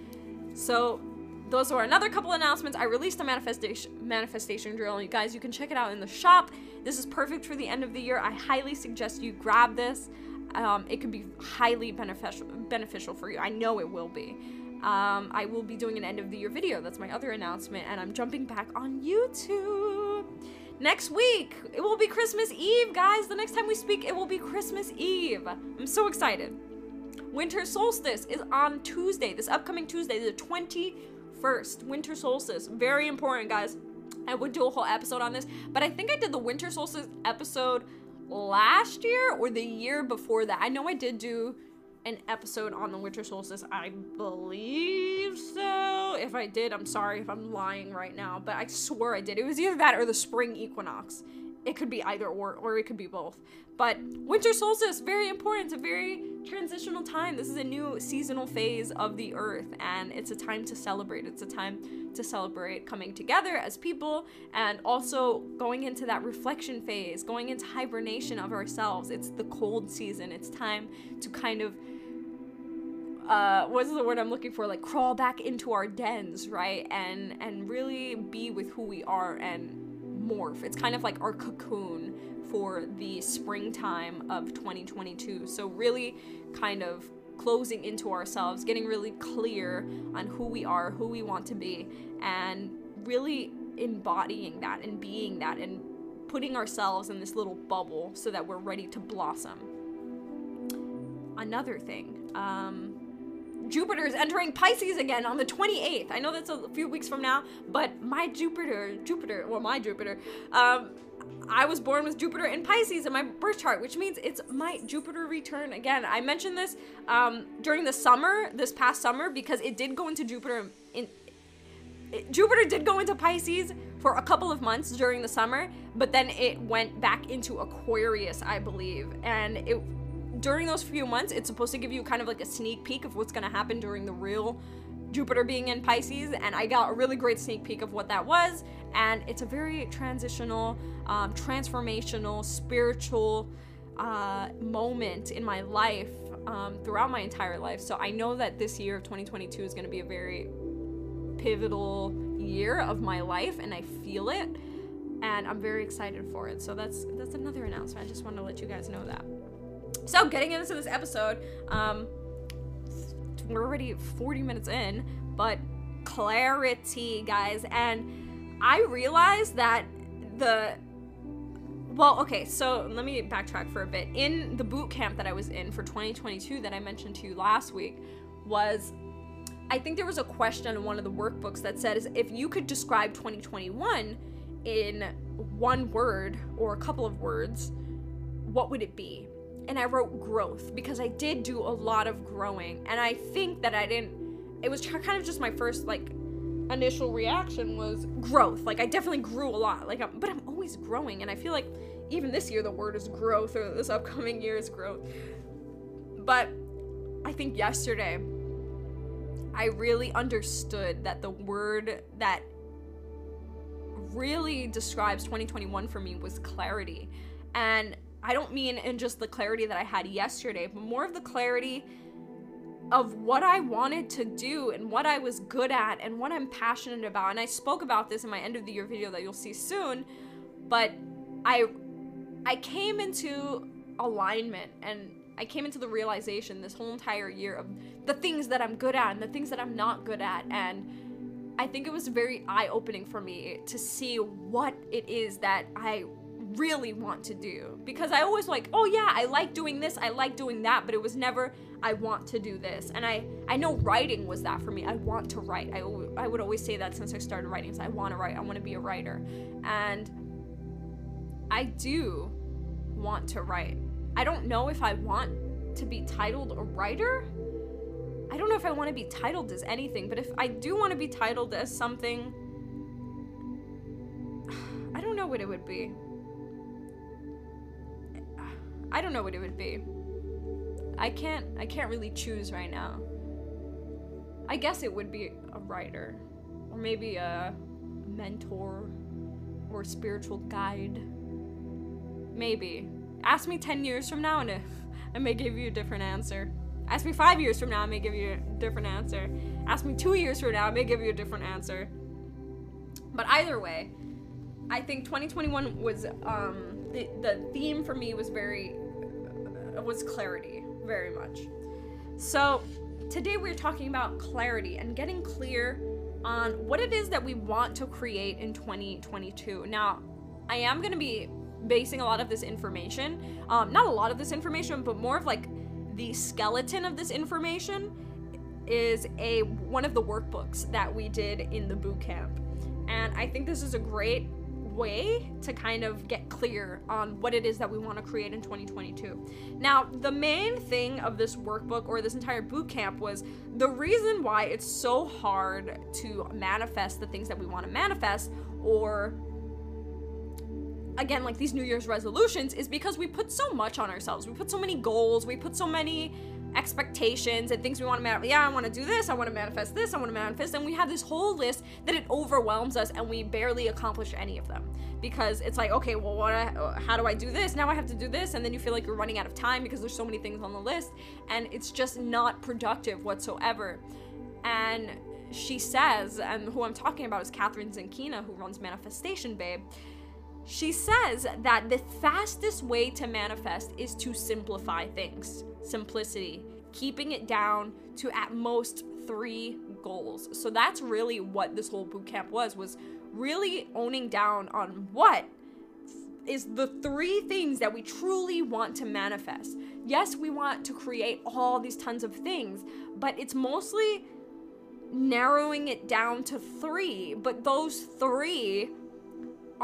So those are another couple announcements. I released a manifestation manifestation drill. You guys, you can check it out in the shop. This is perfect for the end of the year. I highly suggest you grab this. Um, it could be highly beneficial beneficial for you. I know it will be. Um, I will be doing an end of the year video. That's my other announcement, and I'm jumping back on YouTube. Next week, it will be Christmas Eve, guys. The next time we speak, it will be Christmas Eve. I'm so excited. Winter solstice is on Tuesday, this upcoming Tuesday, the 21st. Winter solstice. Very important, guys. I would do a whole episode on this, but I think I did the winter solstice episode last year or the year before that. I know I did do an episode on the winter solstice. I believe so. If I did, I'm sorry if I'm lying right now, but I swear I did. It was either that or the spring equinox. It could be either or, or it could be both. But winter solstice, very important. It's a very transitional time. This is a new seasonal phase of the earth, and it's a time to celebrate. It's a time to celebrate coming together as people and also going into that reflection phase, going into hibernation of ourselves. It's the cold season. It's time to kind of uh, what's the word I'm looking for? Like crawl back into our dens, right? And and really be with who we are and morph. It's kind of like our cocoon for the springtime of 2022. So really kind of closing into ourselves, getting really clear on who we are, who we want to be, and really embodying that and being that and putting ourselves in this little bubble so that we're ready to blossom. Another thing, um, Jupiter is entering Pisces again on the 28th. I know that's a few weeks from now, but my Jupiter, Jupiter, well, my Jupiter, um, I was born with Jupiter in Pisces in my birth chart, which means it's my Jupiter return again. I mentioned this um, during the summer, this past summer, because it did go into Jupiter in. It, Jupiter did go into Pisces for a couple of months during the summer, but then it went back into Aquarius, I believe, and it during those few months, it's supposed to give you kind of like a sneak peek of what's going to happen during the real Jupiter being in Pisces, and I got a really great sneak peek of what that was. And it's a very transitional, um, transformational, spiritual uh, moment in my life um, throughout my entire life. So I know that this year of 2022 is going to be a very pivotal year of my life, and I feel it, and I'm very excited for it. So that's that's another announcement. I just want to let you guys know that. So, getting into this episode, um, we're already 40 minutes in, but clarity, guys. And I realized that the well, okay, so let me backtrack for a bit. In the boot camp that I was in for 2022 that I mentioned to you last week was I think there was a question in one of the workbooks that says if you could describe 2021 in one word or a couple of words, what would it be? And I wrote growth because I did do a lot of growing. And I think that I didn't, it was kind of just my first, like, initial reaction was growth. Like, I definitely grew a lot. Like, I'm, but I'm always growing. And I feel like even this year, the word is growth, or this upcoming year is growth. But I think yesterday, I really understood that the word that really describes 2021 for me was clarity. And I don't mean in just the clarity that I had yesterday, but more of the clarity of what I wanted to do and what I was good at and what I'm passionate about. And I spoke about this in my end of the year video that you'll see soon, but I I came into alignment and I came into the realization this whole entire year of the things that I'm good at and the things that I'm not good at. And I think it was very eye opening for me to see what it is that I really want to do. Because I always like, oh yeah, I like doing this, I like doing that, but it was never, I want to do this. And I, I know writing was that for me. I want to write. I, I would always say that since I started writing. I want to write, I want to be a writer. And I do want to write. I don't know if I want to be titled a writer. I don't know if I want to be titled as anything, but if I do want to be titled as something, I don't know what it would be. I don't know what it would be. I can't I can't really choose right now. I guess it would be a writer or maybe a mentor or spiritual guide. Maybe. Ask me 10 years from now and I may give you a different answer. Ask me 5 years from now I may give you a different answer. Ask me 2 years from now I may give you a different answer. But either way, I think 2021 was um the, the theme for me was very was clarity very much. So, today we're talking about clarity and getting clear on what it is that we want to create in 2022. Now, I am going to be basing a lot of this information, um, not a lot of this information, but more of like the skeleton of this information is a one of the workbooks that we did in the boot camp. And I think this is a great way to kind of get clear on what it is that we want to create in 2022. Now, the main thing of this workbook or this entire boot camp was the reason why it's so hard to manifest the things that we want to manifest or again like these new year's resolutions is because we put so much on ourselves. We put so many goals, we put so many expectations and things we want to manifest. Yeah, I want to do this. I want to manifest this. I want to manifest. And we have this whole list that it overwhelms us, and we barely accomplish any of them because it's like, okay, well, what? How do I do this? Now I have to do this, and then you feel like you're running out of time because there's so many things on the list, and it's just not productive whatsoever. And she says, and who I'm talking about is Kathrin Zenkina, who runs Manifestation Babe. She says that the fastest way to manifest is to simplify things. Simplicity, keeping it down to at most 3 goals. So that's really what this whole boot camp was was really owning down on what is the three things that we truly want to manifest. Yes, we want to create all these tons of things, but it's mostly narrowing it down to 3, but those 3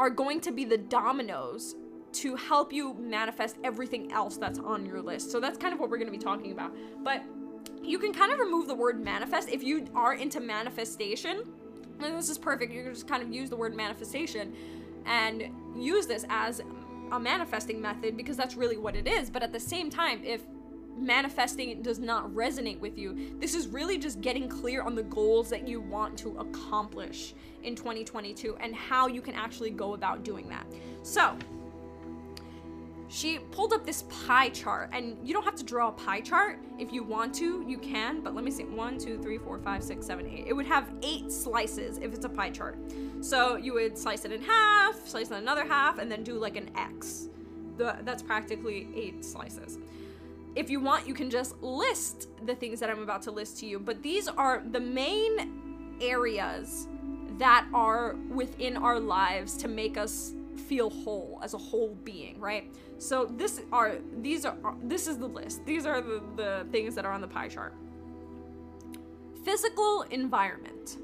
are going to be the dominoes to help you manifest everything else that's on your list. So that's kind of what we're going to be talking about. But you can kind of remove the word manifest if you are into manifestation. And this is perfect. You can just kind of use the word manifestation and use this as a manifesting method because that's really what it is. But at the same time, if manifesting does not resonate with you. This is really just getting clear on the goals that you want to accomplish in 2022 and how you can actually go about doing that. So, she pulled up this pie chart, and you don't have to draw a pie chart. If you want to, you can, but let me see one, two, three, four, five, six, seven, eight. It would have eight slices if it's a pie chart. So you would slice it in half, slice it another half, and then do like an X. The, that's practically eight slices if you want, you can just list the things that I'm about to list to you. But these are the main areas that are within our lives to make us feel whole as a whole being, right? So this are these are this is the list. These are the, the things that are on the pie chart. Physical environment.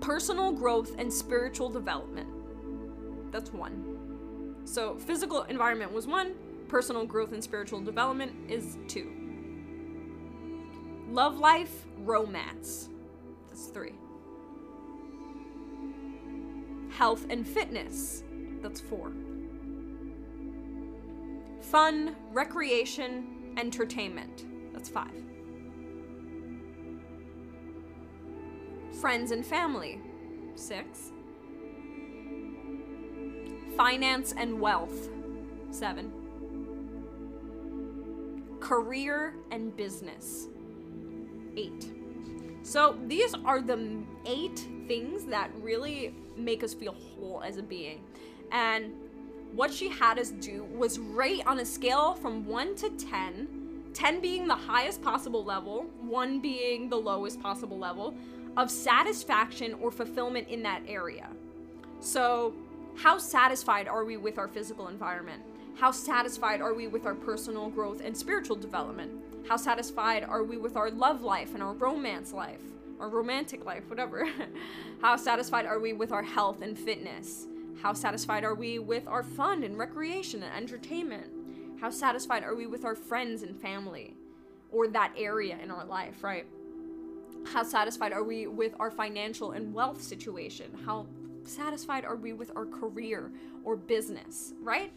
Personal growth and spiritual development. That's one. So physical environment was one, personal growth and spiritual development is two. Love life, romance. That's three. Health and fitness. That's four. Fun, recreation, entertainment. That's five. Friends and family. Six. Finance and wealth. Seven career, and business. Eight. So these are the eight things that really make us feel whole as a being. And what she had us do was rate on a scale from 1 to 10, 10 being the highest possible level, 1 being the lowest possible level, of satisfaction or fulfillment in that area. So, how satisfied are we with our physical environment? How satisfied are we with our personal growth and spiritual development? How satisfied are we with our love life and our romance life? Or romantic life, whatever. How satisfied are we with our health and fitness? How satisfied are we with our fun and recreation and entertainment? How satisfied are we with our friends and family or that area in our life, right? How satisfied are we with our financial and wealth situation? How satisfied are we with our career or business, right?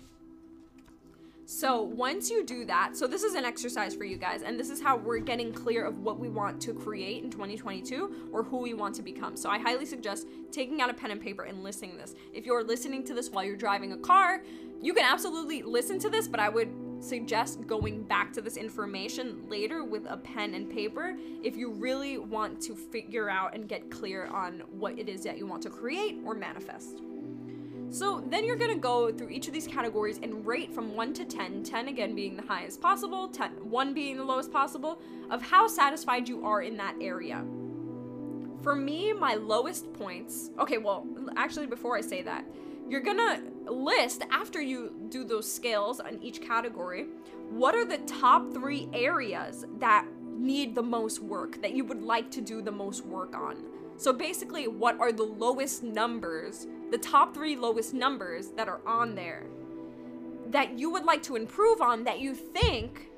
So once you do that, so this is an exercise for you guys, and this is how we're getting clear of what we want to create in 2022 or who we want to become. So I highly suggest taking out a pen and paper and listening to this. If you're listening to this while you're driving a car, you can absolutely listen to this, but I would suggest going back to this information later with a pen and paper if you really want to figure out and get clear on what it is that you want to create or manifest. So then you're gonna go through each of these categories and rate from 1 to 10, 10 again being the highest possible, 10, 1 being the lowest possible, of how satisfied you are in that area. For me, my lowest points, okay, well, actually, before I say that, you're gonna list after you do those scales on each category what are the top three areas that need the most work, that you would like to do the most work on. So basically, what are the lowest numbers the top three lowest numbers that are on there that you would like to improve on that you think,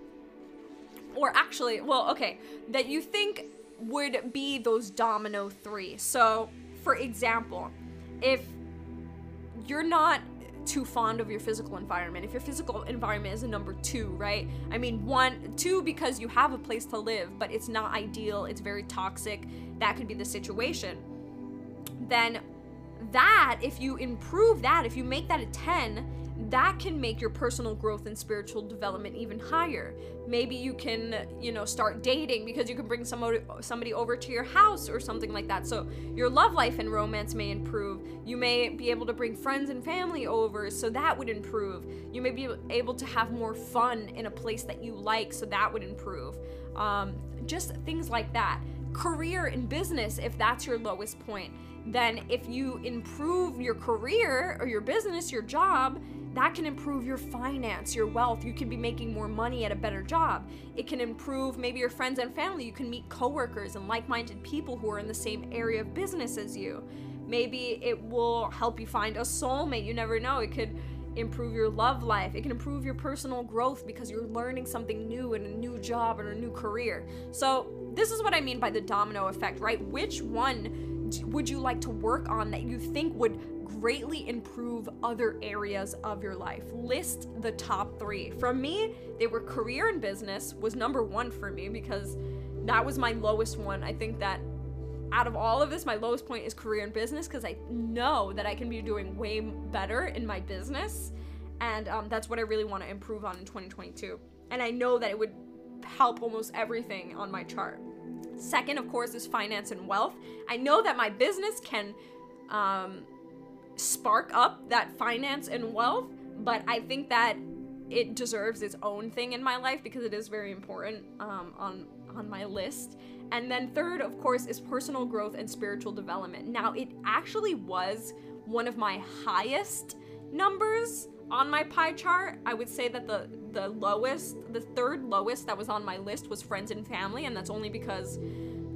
or actually, well, okay, that you think would be those domino three. So, for example, if you're not too fond of your physical environment. If your physical environment is a number two, right? I mean, one, two, because you have a place to live, but it's not ideal, it's very toxic, that could be the situation. Then that, if you improve that, if you make that a 10, that can make your personal growth and spiritual development even higher. Maybe you can, you know, start dating because you can bring somebody somebody over to your house or something like that. So your love life and romance may improve. You may be able to bring friends and family over, so that would improve. You may be able to have more fun in a place that you like, so that would improve. Um, just things like that. Career and business, if that's your lowest point then if you improve your career or your business, your job, that can improve your finance, your wealth. You can be making more money at a better job. It can improve maybe your friends and family. You can meet coworkers and like minded people who are in the same area of business as you. Maybe it will help you find a soulmate. You never know. It could improve your love life. It can improve your personal growth because you're learning something new in a new job or a new career. So, this is what I mean by the domino effect, right? Which one would you like to work on that you think would greatly improve other areas of your life? List the top three. From me, they were career and business was number one for me because that was my lowest one. I think that out of all of this, my lowest point is career and business because I know that I can be doing way better in my business. And um, that's what I really want to improve on in 2022. And I know that it would help almost everything on my chart. Second, of course, is finance and wealth. I know that my business can um, spark up that finance and wealth, but I think that it deserves its own thing in my life because it is very important um, on on my list. And then third, of course, is personal growth and spiritual development. Now, it actually was one of my highest numbers on my pie chart, I would say that the the lowest, the third lowest that was on my list was friends and family, and that's only because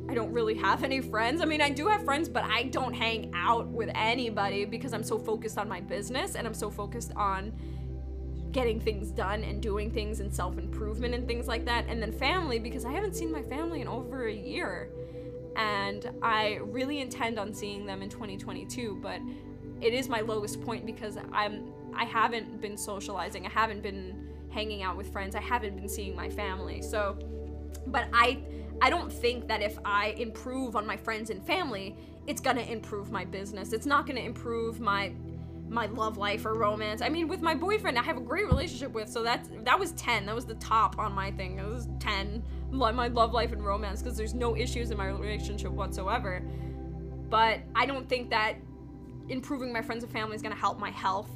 I don't really have any friends. I mean, I do have friends, but I don't hang out with anybody because I'm so focused on my business and I'm so focused on getting things done and doing things and self-improvement and things like that. And then family because I haven't seen my family in over a year. And I really intend on seeing them in 2022, but it is my lowest point because I'm I haven't been socializing. I haven't been hanging out with friends. I haven't been seeing my family. So, but I I don't think that if I improve on my friends and family, it's going to improve my business. It's not going to improve my my love life or romance. I mean, with my boyfriend, I have a great relationship with, so that's that was 10. That was the top on my thing. It was 10 my love life and romance because there's no issues in my relationship whatsoever. But I don't think that improving my friends and family is going to help my health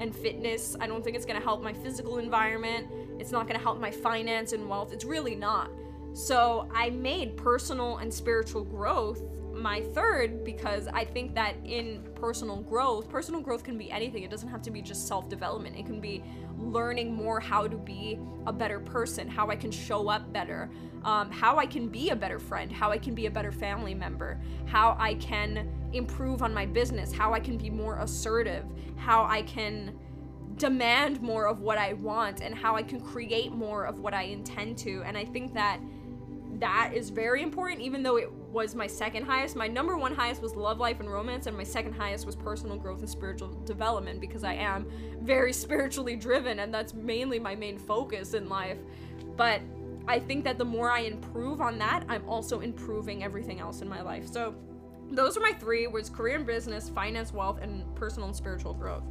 and fitness. I don't think it's gonna help my physical environment. It's not gonna help my finance and wealth. It's really not. So I made personal and spiritual growth my third because I think that in personal growth, personal growth can be anything. It doesn't have to be just self development, it can be learning more how to be a better person, how I can show up better, um, how I can be a better friend, how I can be a better family member, how I can improve on my business, how I can be more assertive, how I can demand more of what I want, and how I can create more of what I intend to. And I think that that is very important, even though it was my second highest. My number one highest was love life and romance, and my second highest was personal growth and spiritual development because I am very spiritually driven, and that's mainly my main focus in life. But I think that the more I improve on that, I'm also improving everything else in my life. So those are my three was career and business, finance, wealth, and personal and spiritual growth.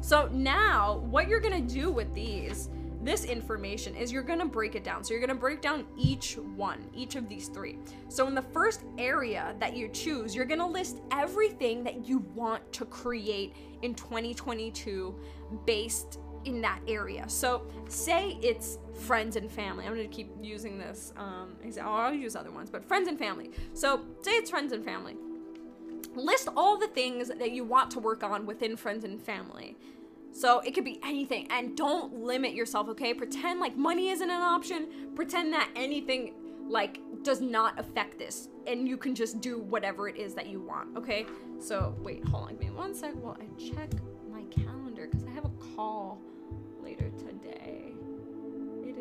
So now what you're gonna do with these this information is you're going to break it down. So you're going to break down each one, each of these three. So in the first area that you choose, you're going to list everything that you want to create in 2022 based in that area. So say it's friends and family. I'm to keep using this um, example. I'll use other ones, but friends and family. So say it's friends and family. List all the things that you want to work on within friends and family. So it could be anything. And don't limit yourself, okay? Pretend like money isn't an option. Pretend that anything like does not affect this and you can just do whatever it is that you want, okay? So wait, hold on, give me one sec while I check my calendar because I have a call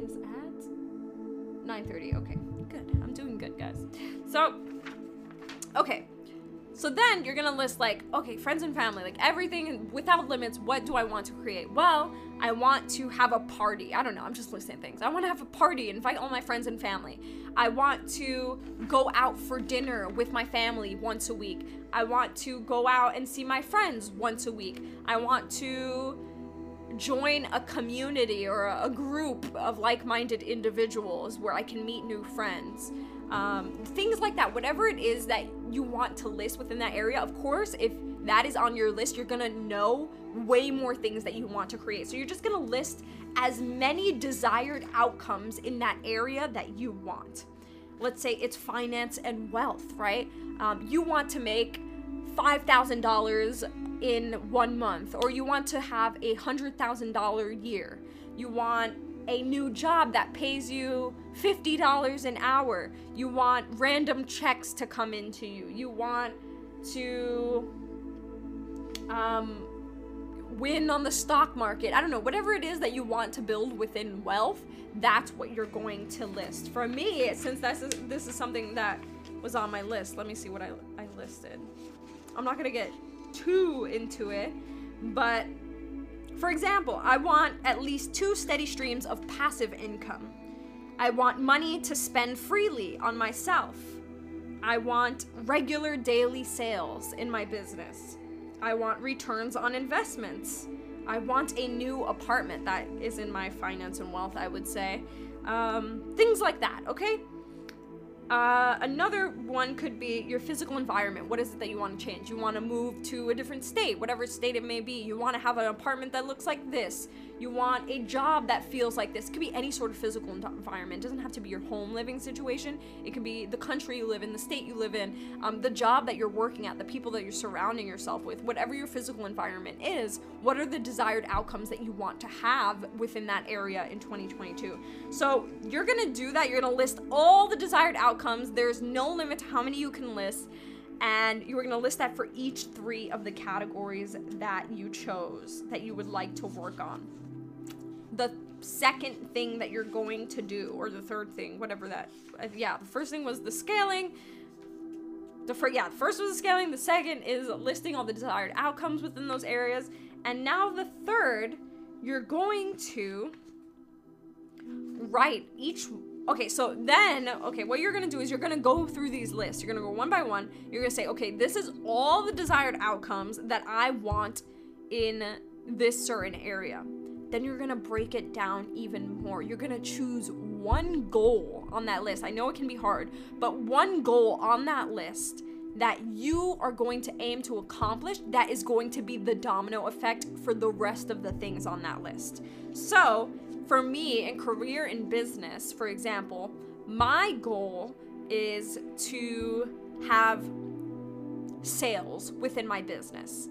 is at 9:30. Okay, good. I'm doing good, guys. So, okay. So then you're gonna list like, okay, friends and family, like everything without limits. What do I want to create? Well, I want to have a party. I don't know. I'm just listing things. I want to have a party, invite all my friends and family. I want to go out for dinner with my family once a week. I want to go out and see my friends once a week. I want to join a community or a group of like minded individuals where I can meet new friends um, things like that. Whatever it is that you want to list within that area, of course, if that is on your list, you're gonna know way more things that you want to create. So you're just gonna list as many desired outcomes in that area that you want. Let's say it's finance and wealth, right? Um, you want to make $5,000 in one month, or you want to have a $100,000 year. You want a new job that pays you $50 an hour. You want random checks to come into you. You want to um, win on the stock market. I don't know, whatever it is that you want to build within wealth, that's what you're going to list. For me, since this is, this is something that was on my list, let me see what I, I listed. I'm not to get too into it, but for example, I want at least two steady streams of passive income. I want money to spend freely on myself. I want regular daily sales in my business. I want returns on investments. I want a new apartment that is in my finance and wealth, I would say. Um, things like that, okay? Uh, another one could be your physical environment. What is it that you want to change? You want to move to a different state, whatever state it may be. You want to have an apartment that looks like this. You want a job that feels like this. It could be any sort of physical environment. It doesn't have to be your home living situation. It could be the country you live in, the state you live in, um, the job that you're working at, the people that you're surrounding yourself with. Whatever your physical environment is, what are the desired outcomes that you want to have within that area in 2022? So you're gonna do that. You're gonna list all the desired outcomes. There's no limit to how many you can list and you are going to list that for each three of the categories that you chose that you would like to work on the second thing that you're going to do or the third thing whatever that uh, yeah the first thing was the scaling. The first yeah the first was the scaling the second is listing all the desired outcomes within those areas and now the third you're going to write each okay so then okay what you're gonna do is you're gonna go through these lists. You're gonna go one by one. You're gonna say okay this is all the desired outcomes that i want in this certain area then you're gonna break it down even more. You're gonna choose one goal on that list. I know it can be hard, but one goal on that list that you are going to aim to accomplish that is going to be the domino effect for the rest of the things on that list. So, for me in career and business, for example, my goal is to have sales within my business.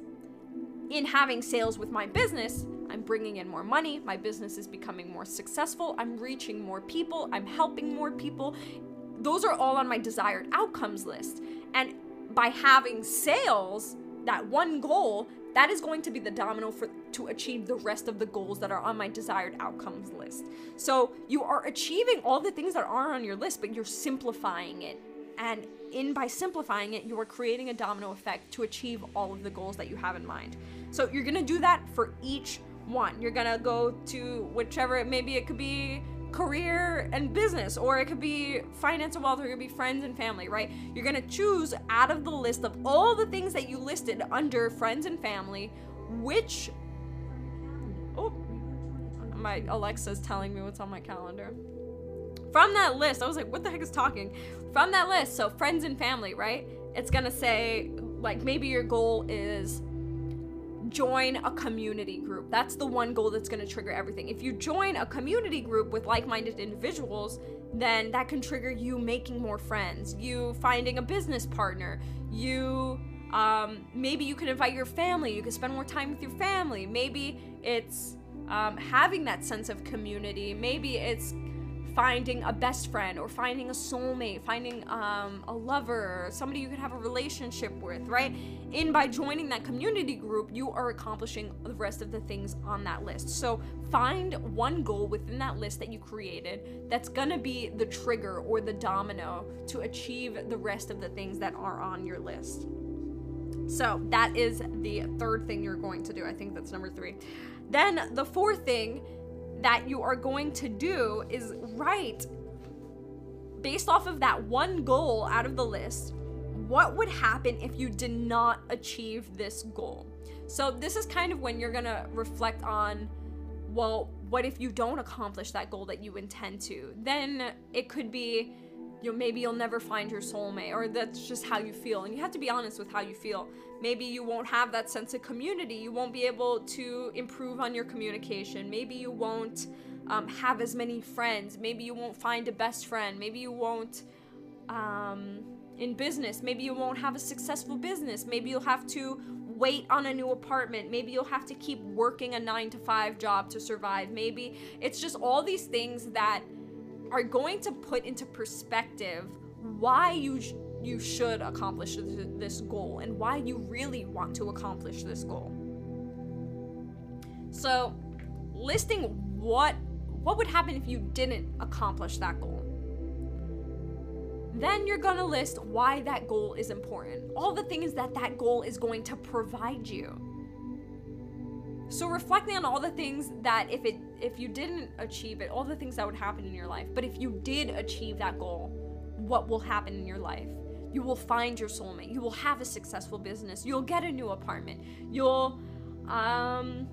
In having sales with my business, I'm bringing in more money, my business is becoming more successful, I'm reaching more people, I'm helping more people. Those are all on my desired outcomes list. And by having sales, that one goal, that is going to be the domino for to achieve the rest of the goals that are on my desired outcomes list. So you are achieving all the things that are on your list, but you're simplifying it. And in by simplifying it, you are creating a domino effect to achieve all of the goals that you have in mind. So you're gonna do that for each one. You're gonna go to whichever, maybe it could be career and business, or it could be finance and wealth, or it could be friends and family, right? You're gonna choose out of the list of all the things that you listed under friends and family, which. Oh, my Alexa's telling me what's on my calendar. From that list, I was like, what the heck is talking? From that list, so friends and family, right? It's gonna say, like, maybe your goal is join a community group. That's the one goal that's going to trigger everything. If you join a community group with like minded individuals, then that can trigger you making more friends, you finding a business partner, you. Um, maybe you can invite your family. You can spend more time with your family. Maybe it's um, having that sense of community. Maybe it's finding a best friend or finding a soulmate, finding um, a lover, somebody you could have a relationship with, right? In by joining that community group, you are accomplishing the rest of the things on that list. So find one goal within that list that you created that's gonna be the trigger or the domino to achieve the rest of the things that are on your list. So that is the third thing you're going to do. I think that's number three. Then the fourth thing that you are going to do is write based off of that one goal out of the list what would happen if you did not achieve this goal? So this is kind of when you're going to reflect on well what if you don't accomplish that goal that you intend to? Then it could be you know maybe you'll never find your soulmate or that's just how you feel. And you have to be honest with how you feel. Maybe you won't have that sense of community. You won't be able to improve on your communication. Maybe you won't um, have as many friends. Maybe you won't find a best friend. Maybe you won't um, in business. Maybe you won't have a successful business. Maybe you'll have to wait on a new apartment. Maybe you'll have to keep working a nine to five job to survive. Maybe it's just all these things that are going to put into perspective why you sh- you should accomplish th- this goal and why you really want to accomplish this goal. So, listing what what would happen if you didn't accomplish that goal. Then you're going to list why that goal is important. All the things that that goal is going to provide you. So reflecting on all the things that if it if you didn't achieve it, all the things that would happen in your life. But if you did achieve that goal, what will happen in your life? You will find your soulmate. You will have a successful business. You'll get a new apartment. You'll um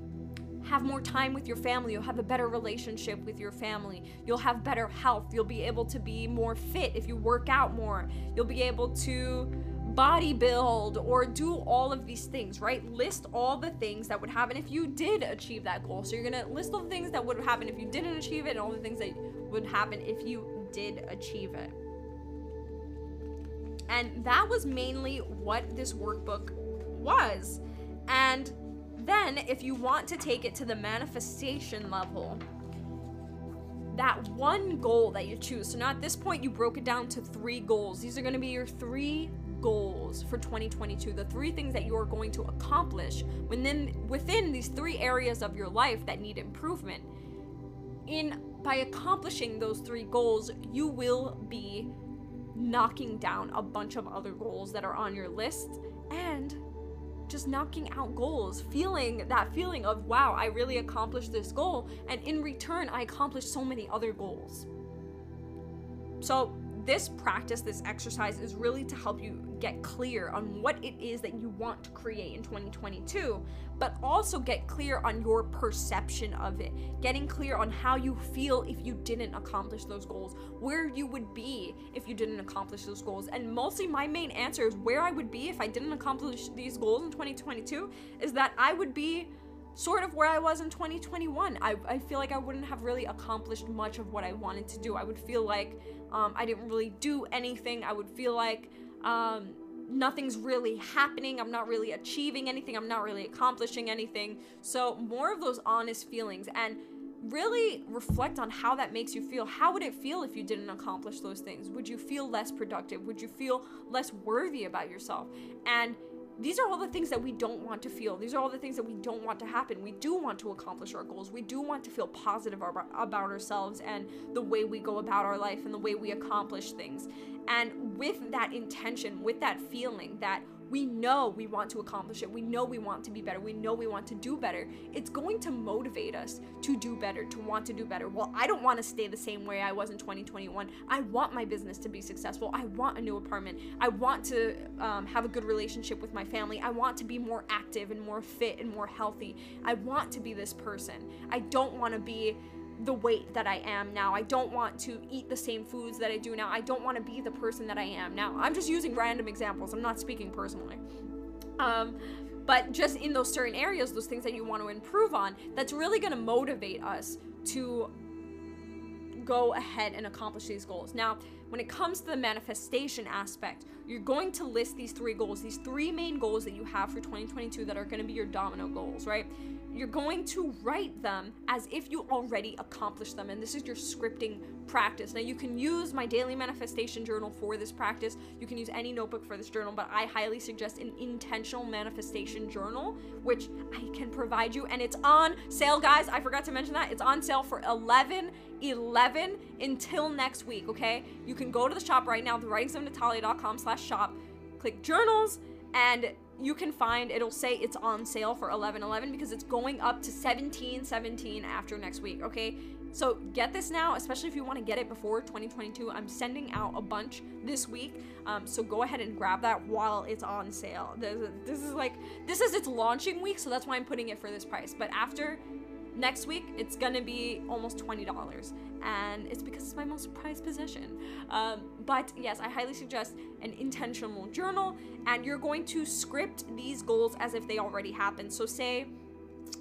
have more time with your family. You'll have a better relationship with your family. You'll have better health. You'll be able to be more fit if you work out more. You'll be able to bodybuild or do all of these things, right? List all the things that would happen if you did achieve that goal. So you're gonna list all the things that would happen if you didn't achieve it and all the things that would happen if you did achieve it. And that was mainly what this workbook was. And then, if you want to take it to the manifestation level, that one goal that you choose. So now at this point, you broke it down to three goals. These are going to be your three goals for 2022. The three things that you are going to accomplish within within these three areas of your life that need improvement. In by accomplishing those three goals, you will be knocking down a bunch of other goals that are on your list and just knocking out goals, feeling that feeling of, wow, I really accomplished this goal, and in return, I accomplished so many other goals. So, this practice, this exercise is really to help you get clear on what it is that you want to create in 2022, but also get clear on your perception of it. Getting clear on how you feel if you didn't accomplish those goals, where you would be if you didn't accomplish those goals. And mostly my main answer is where I would be if I didn't accomplish these goals in 2022 is that I would be sort of where I was in 2021. I, I feel like I wouldn't have really accomplished much of what I wanted to do. I would feel like um, I didn't really do anything. I would feel like um, nothing's really happening. I'm not really achieving anything. I'm not really accomplishing anything. So, more of those honest feelings and really reflect on how that makes you feel. How would it feel if you didn't accomplish those things? Would you feel less productive? Would you feel less worthy about yourself? And these are all the things that we don't want to feel. These are all the things that we don't want to happen. We do want to accomplish our goals. We do want to feel positive about ourselves and the way we go about our life and the way we accomplish things. And with that intention, with that feeling that we know we want to accomplish it. We know we want to be better. We know we want to do better. It's going to motivate us to do better, to want to do better. Well, I don't want to stay the same way I was in 2021. I want my business to be successful. I want a new apartment. I want to um, have a good relationship with my family. I want to be more active and more fit and more healthy. I want to be this person. I don't want to be the weight that I am now. I don't want to eat the same foods that I do now. I don't want to be the person that I am now. I'm just using random examples. I'm not speaking personally. Um, but just in those certain areas, those things that you want to improve on, that's really going to motivate us to go ahead and accomplish these goals. Now, when it comes to the manifestation aspect, you're going to list these three goals, these three main goals that you have for 2022 that are going to be your domino goals, right? You're going to write them as if you already accomplished them. And this is your scripting practice. Now, you can use my daily manifestation journal for this practice. You can use any notebook for this journal, but I highly suggest an intentional manifestation journal, which I can provide you. And it's on sale, guys. I forgot to mention that. It's on sale for 11 11 until next week, okay? You can go to the shop right now, thewritingsofnatalia.com slash shop, click journals, and you can find it'll say it's on sale for 11.11 because it's going up to 17.17 after next week okay? So get this now especially if you want to get it before 2022 i'm sending out a bunch this week um, so go ahead and grab that while it's on sale. This, this is like this is its launching week so that's why i'm putting it for this price. But after next week it's gonna be almost $20 and it's because it's my most prized possession. Um, but yes i highly suggest an intentional journal. And you're going to script these goals as if they already happened. So say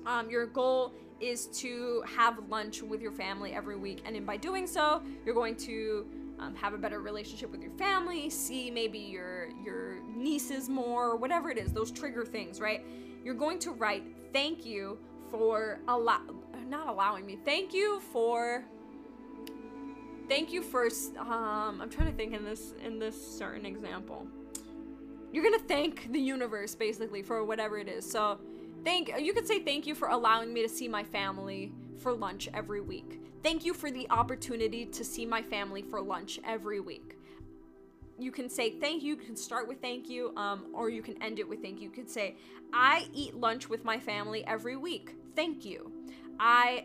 um, your goal is to have lunch with your family every week. And in by doing so you're going to um, have a better relationship with your family see maybe your your nieces more whatever it is those trigger things right? You're going to write thank you for allow not allowing me. Thank you for thank you for um I'm trying to think in this in this certain example. You're going to thank the universe basically for whatever it is. So, thank you could say thank you for allowing me to see my family for lunch every week. Thank you for the opportunity to see my family for lunch every week you can say thank you. You can start with thank you, um, or you can end it with thank you. You could say, I eat lunch with my family every week. Thank you. I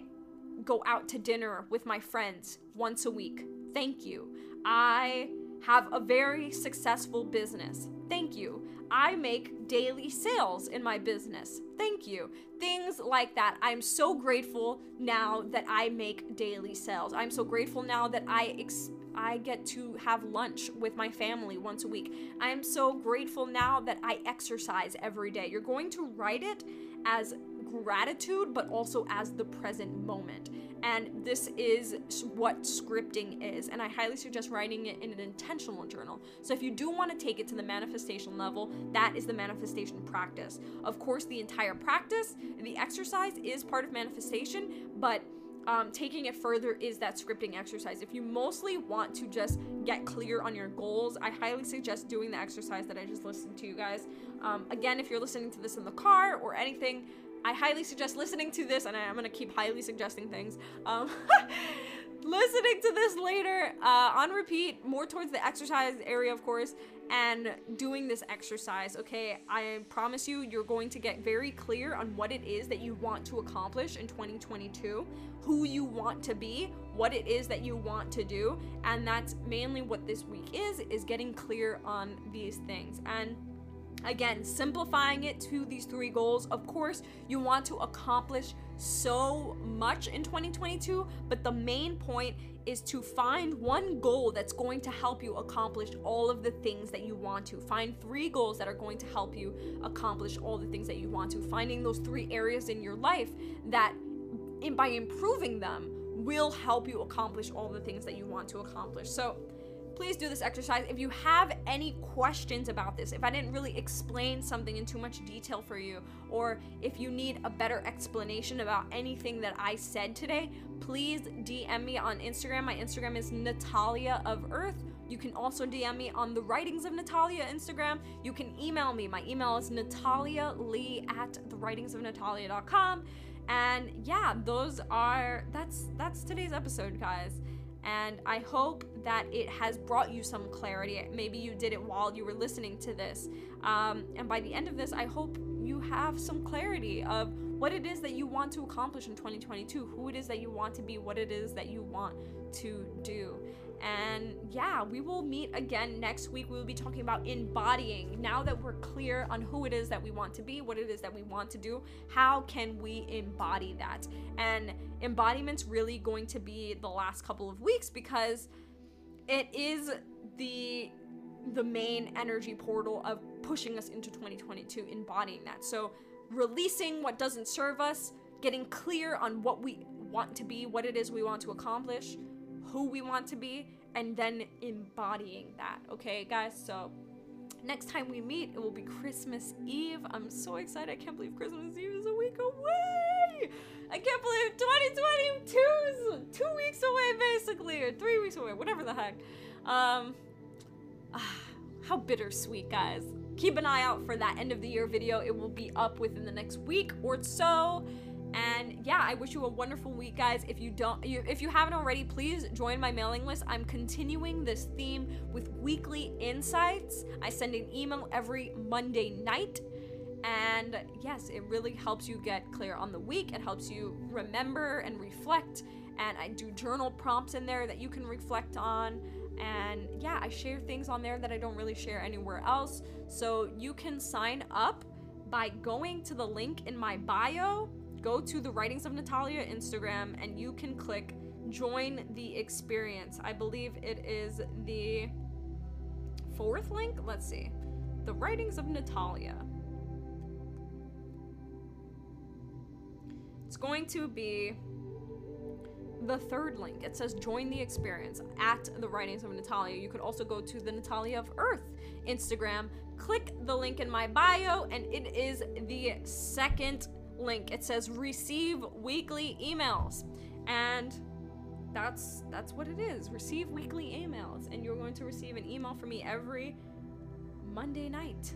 go out to dinner with my friends once a week. Thank you. I have a very successful business. Thank you. I make daily sales in my business. Thank you. Things like that. I'm so grateful now that I make daily sales. I'm so grateful now that I ex- I get to have lunch with my family once a week. I am so grateful now that I exercise every day. You're going to write it as gratitude, but also as the present moment. And this is what scripting is. And I highly suggest writing it in an intentional journal. So if you do want to take it to the manifestation level, that is the manifestation practice. Of course, the entire practice, and the exercise is part of manifestation, but um, taking it further is that scripting exercise. If you mostly want to just get clear on your goals, I highly suggest doing the exercise that I just listened to, you guys. Um, again, if you're listening to this in the car or anything, I highly suggest listening to this, and I, am gonna keep highly suggesting things. Um, listening to this later uh, on repeat, more towards the exercise area, of course, and doing this exercise, okay? I promise you, you're going to get very clear on what it is that you want to accomplish in 2022, who you want to be, what it is that you want to do, and that's mainly what this week is, is getting clear on these things. And Again, simplifying it to these three goals. Of course, you want to accomplish so much in 2022, but the main point is to find one goal that's going to help you accomplish all of the things that you want to. Find three goals that are going to help you accomplish all the things that you want to. Finding those three areas in your life that, by improving them, will help you accomplish all the things that you want to accomplish. So, please do this exercise. If you have any questions about this, if I didn't really explain something in too much detail for you, or if you need a better explanation about anything that I said today, please DM me on Instagram. My Instagram is Natalia of Earth. You can also DM me on the Writings of Natalia Instagram. You can email me. My email is natalia lee at the writings of And yeah, those are that's that's today's episode, guys and I hope that it has brought you some clarity. Maybe you did it while you were listening to this. Um, and by the end of this, I hope you have some clarity of what it is that you want to accomplish in 2022, who it is that you want to be, what it is that you want to do. And yeah, we will meet again next week. We will be talking about embodying. Now that we're clear on who it is that we want to be, what it is that we want to do, how can we embody that? And embodiment's really going to be the last couple of weeks because it is the the main energy portal of pushing us into 2022 embodying that. So releasing what doesn't serve us, getting clear on what we want to be, what it is we want to accomplish, who we want to be, and then embodying that. Okay, guys? So next time we meet, it will be Christmas Eve. I'm so excited. I can't believe Christmas Eve is a week away. I can't believe 2022 is two weeks away, basically, or three weeks away, whatever the heck. Um, ah, how bittersweet, guys. Keep an eye out for that end of the year video. It will be up within the next week or so. And yeah, I wish you a wonderful week, guys. If you don't, if you haven't already, please join my mailing list. I'm continuing this theme with weekly insights. I send an email every Monday night. And yes, it really helps you get clear on the week. It helps you remember and reflect. And I do journal prompts in there that you can reflect on. And yeah, I share things on there that I don't really share anywhere else. So you can sign up by going to the link in my bio go to the Writings of Natalia Instagram and you can click join the experience. I believe it is the fourth link. Let's see. The Writings of Natalia. It's going to be the third link. It says join the experience at the Writings of Natalia. You could also go to the Natalia of Earth Instagram, click the link in my bio, and it is the second link. It says receive weekly emails. And that's that's what it is. Receive weekly emails and you're going to receive an email from me every Monday night.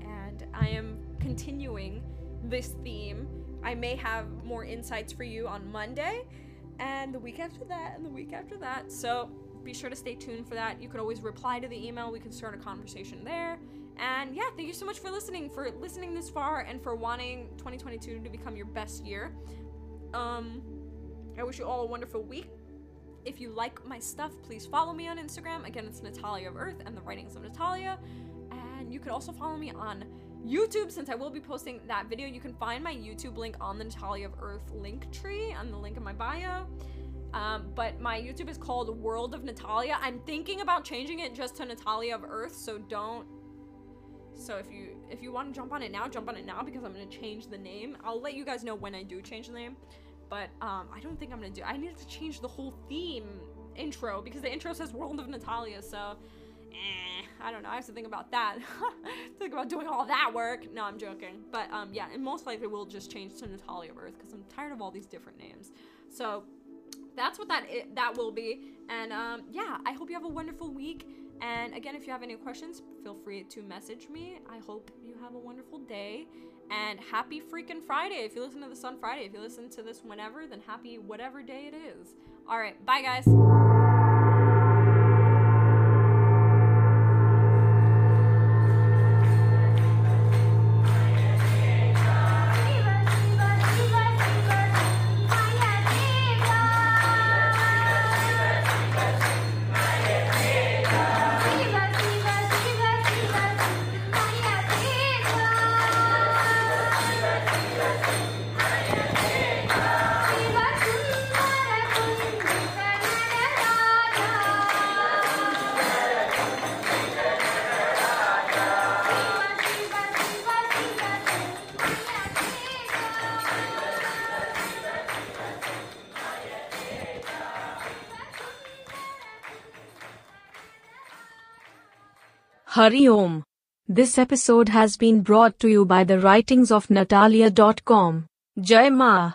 And I am continuing this theme. I may have more insights for you on Monday and the week after that and the week after that. So be sure to stay tuned for that. You could always reply to the email. We can start a conversation there. And yeah, thank you so much for listening, for listening this far, and for wanting 2022 to become your best year. Um, I wish you all a wonderful week. If you like my stuff, please follow me on Instagram. Again, it's Natalia of Earth and the Writings of Natalia. And you could also follow me on YouTube since I will be posting that video. You can find my YouTube link on the Natalia of Earth link tree on the link in my bio. Um, but my YouTube is called World of Natalia. I'm thinking about changing it just to Natalia of Earth, so don't so if you if you want to jump on it now, jump on it now because I'm gonna change the name. I'll let you guys know when I do change the name. But um, I don't think I'm gonna do. I need to change the whole theme intro because the intro says World of Natalia. So, eh, I don't know. I have to think about that. think about doing all that work. No, I'm joking. But um, yeah, and most likely we'll just change to Natalia Earth because I'm tired of all these different names. So that's what that that will be. And um, yeah, I hope you have a wonderful week. And again, if you have any questions, feel free to message me. I hope you have a wonderful day. And happy freaking Friday. If you listen to this on Friday, if you listen to this whenever, then happy whatever day it is. All right, bye guys. Hari Om. This episode has been brought to you by the writings of Natalia.com. Jai Ma.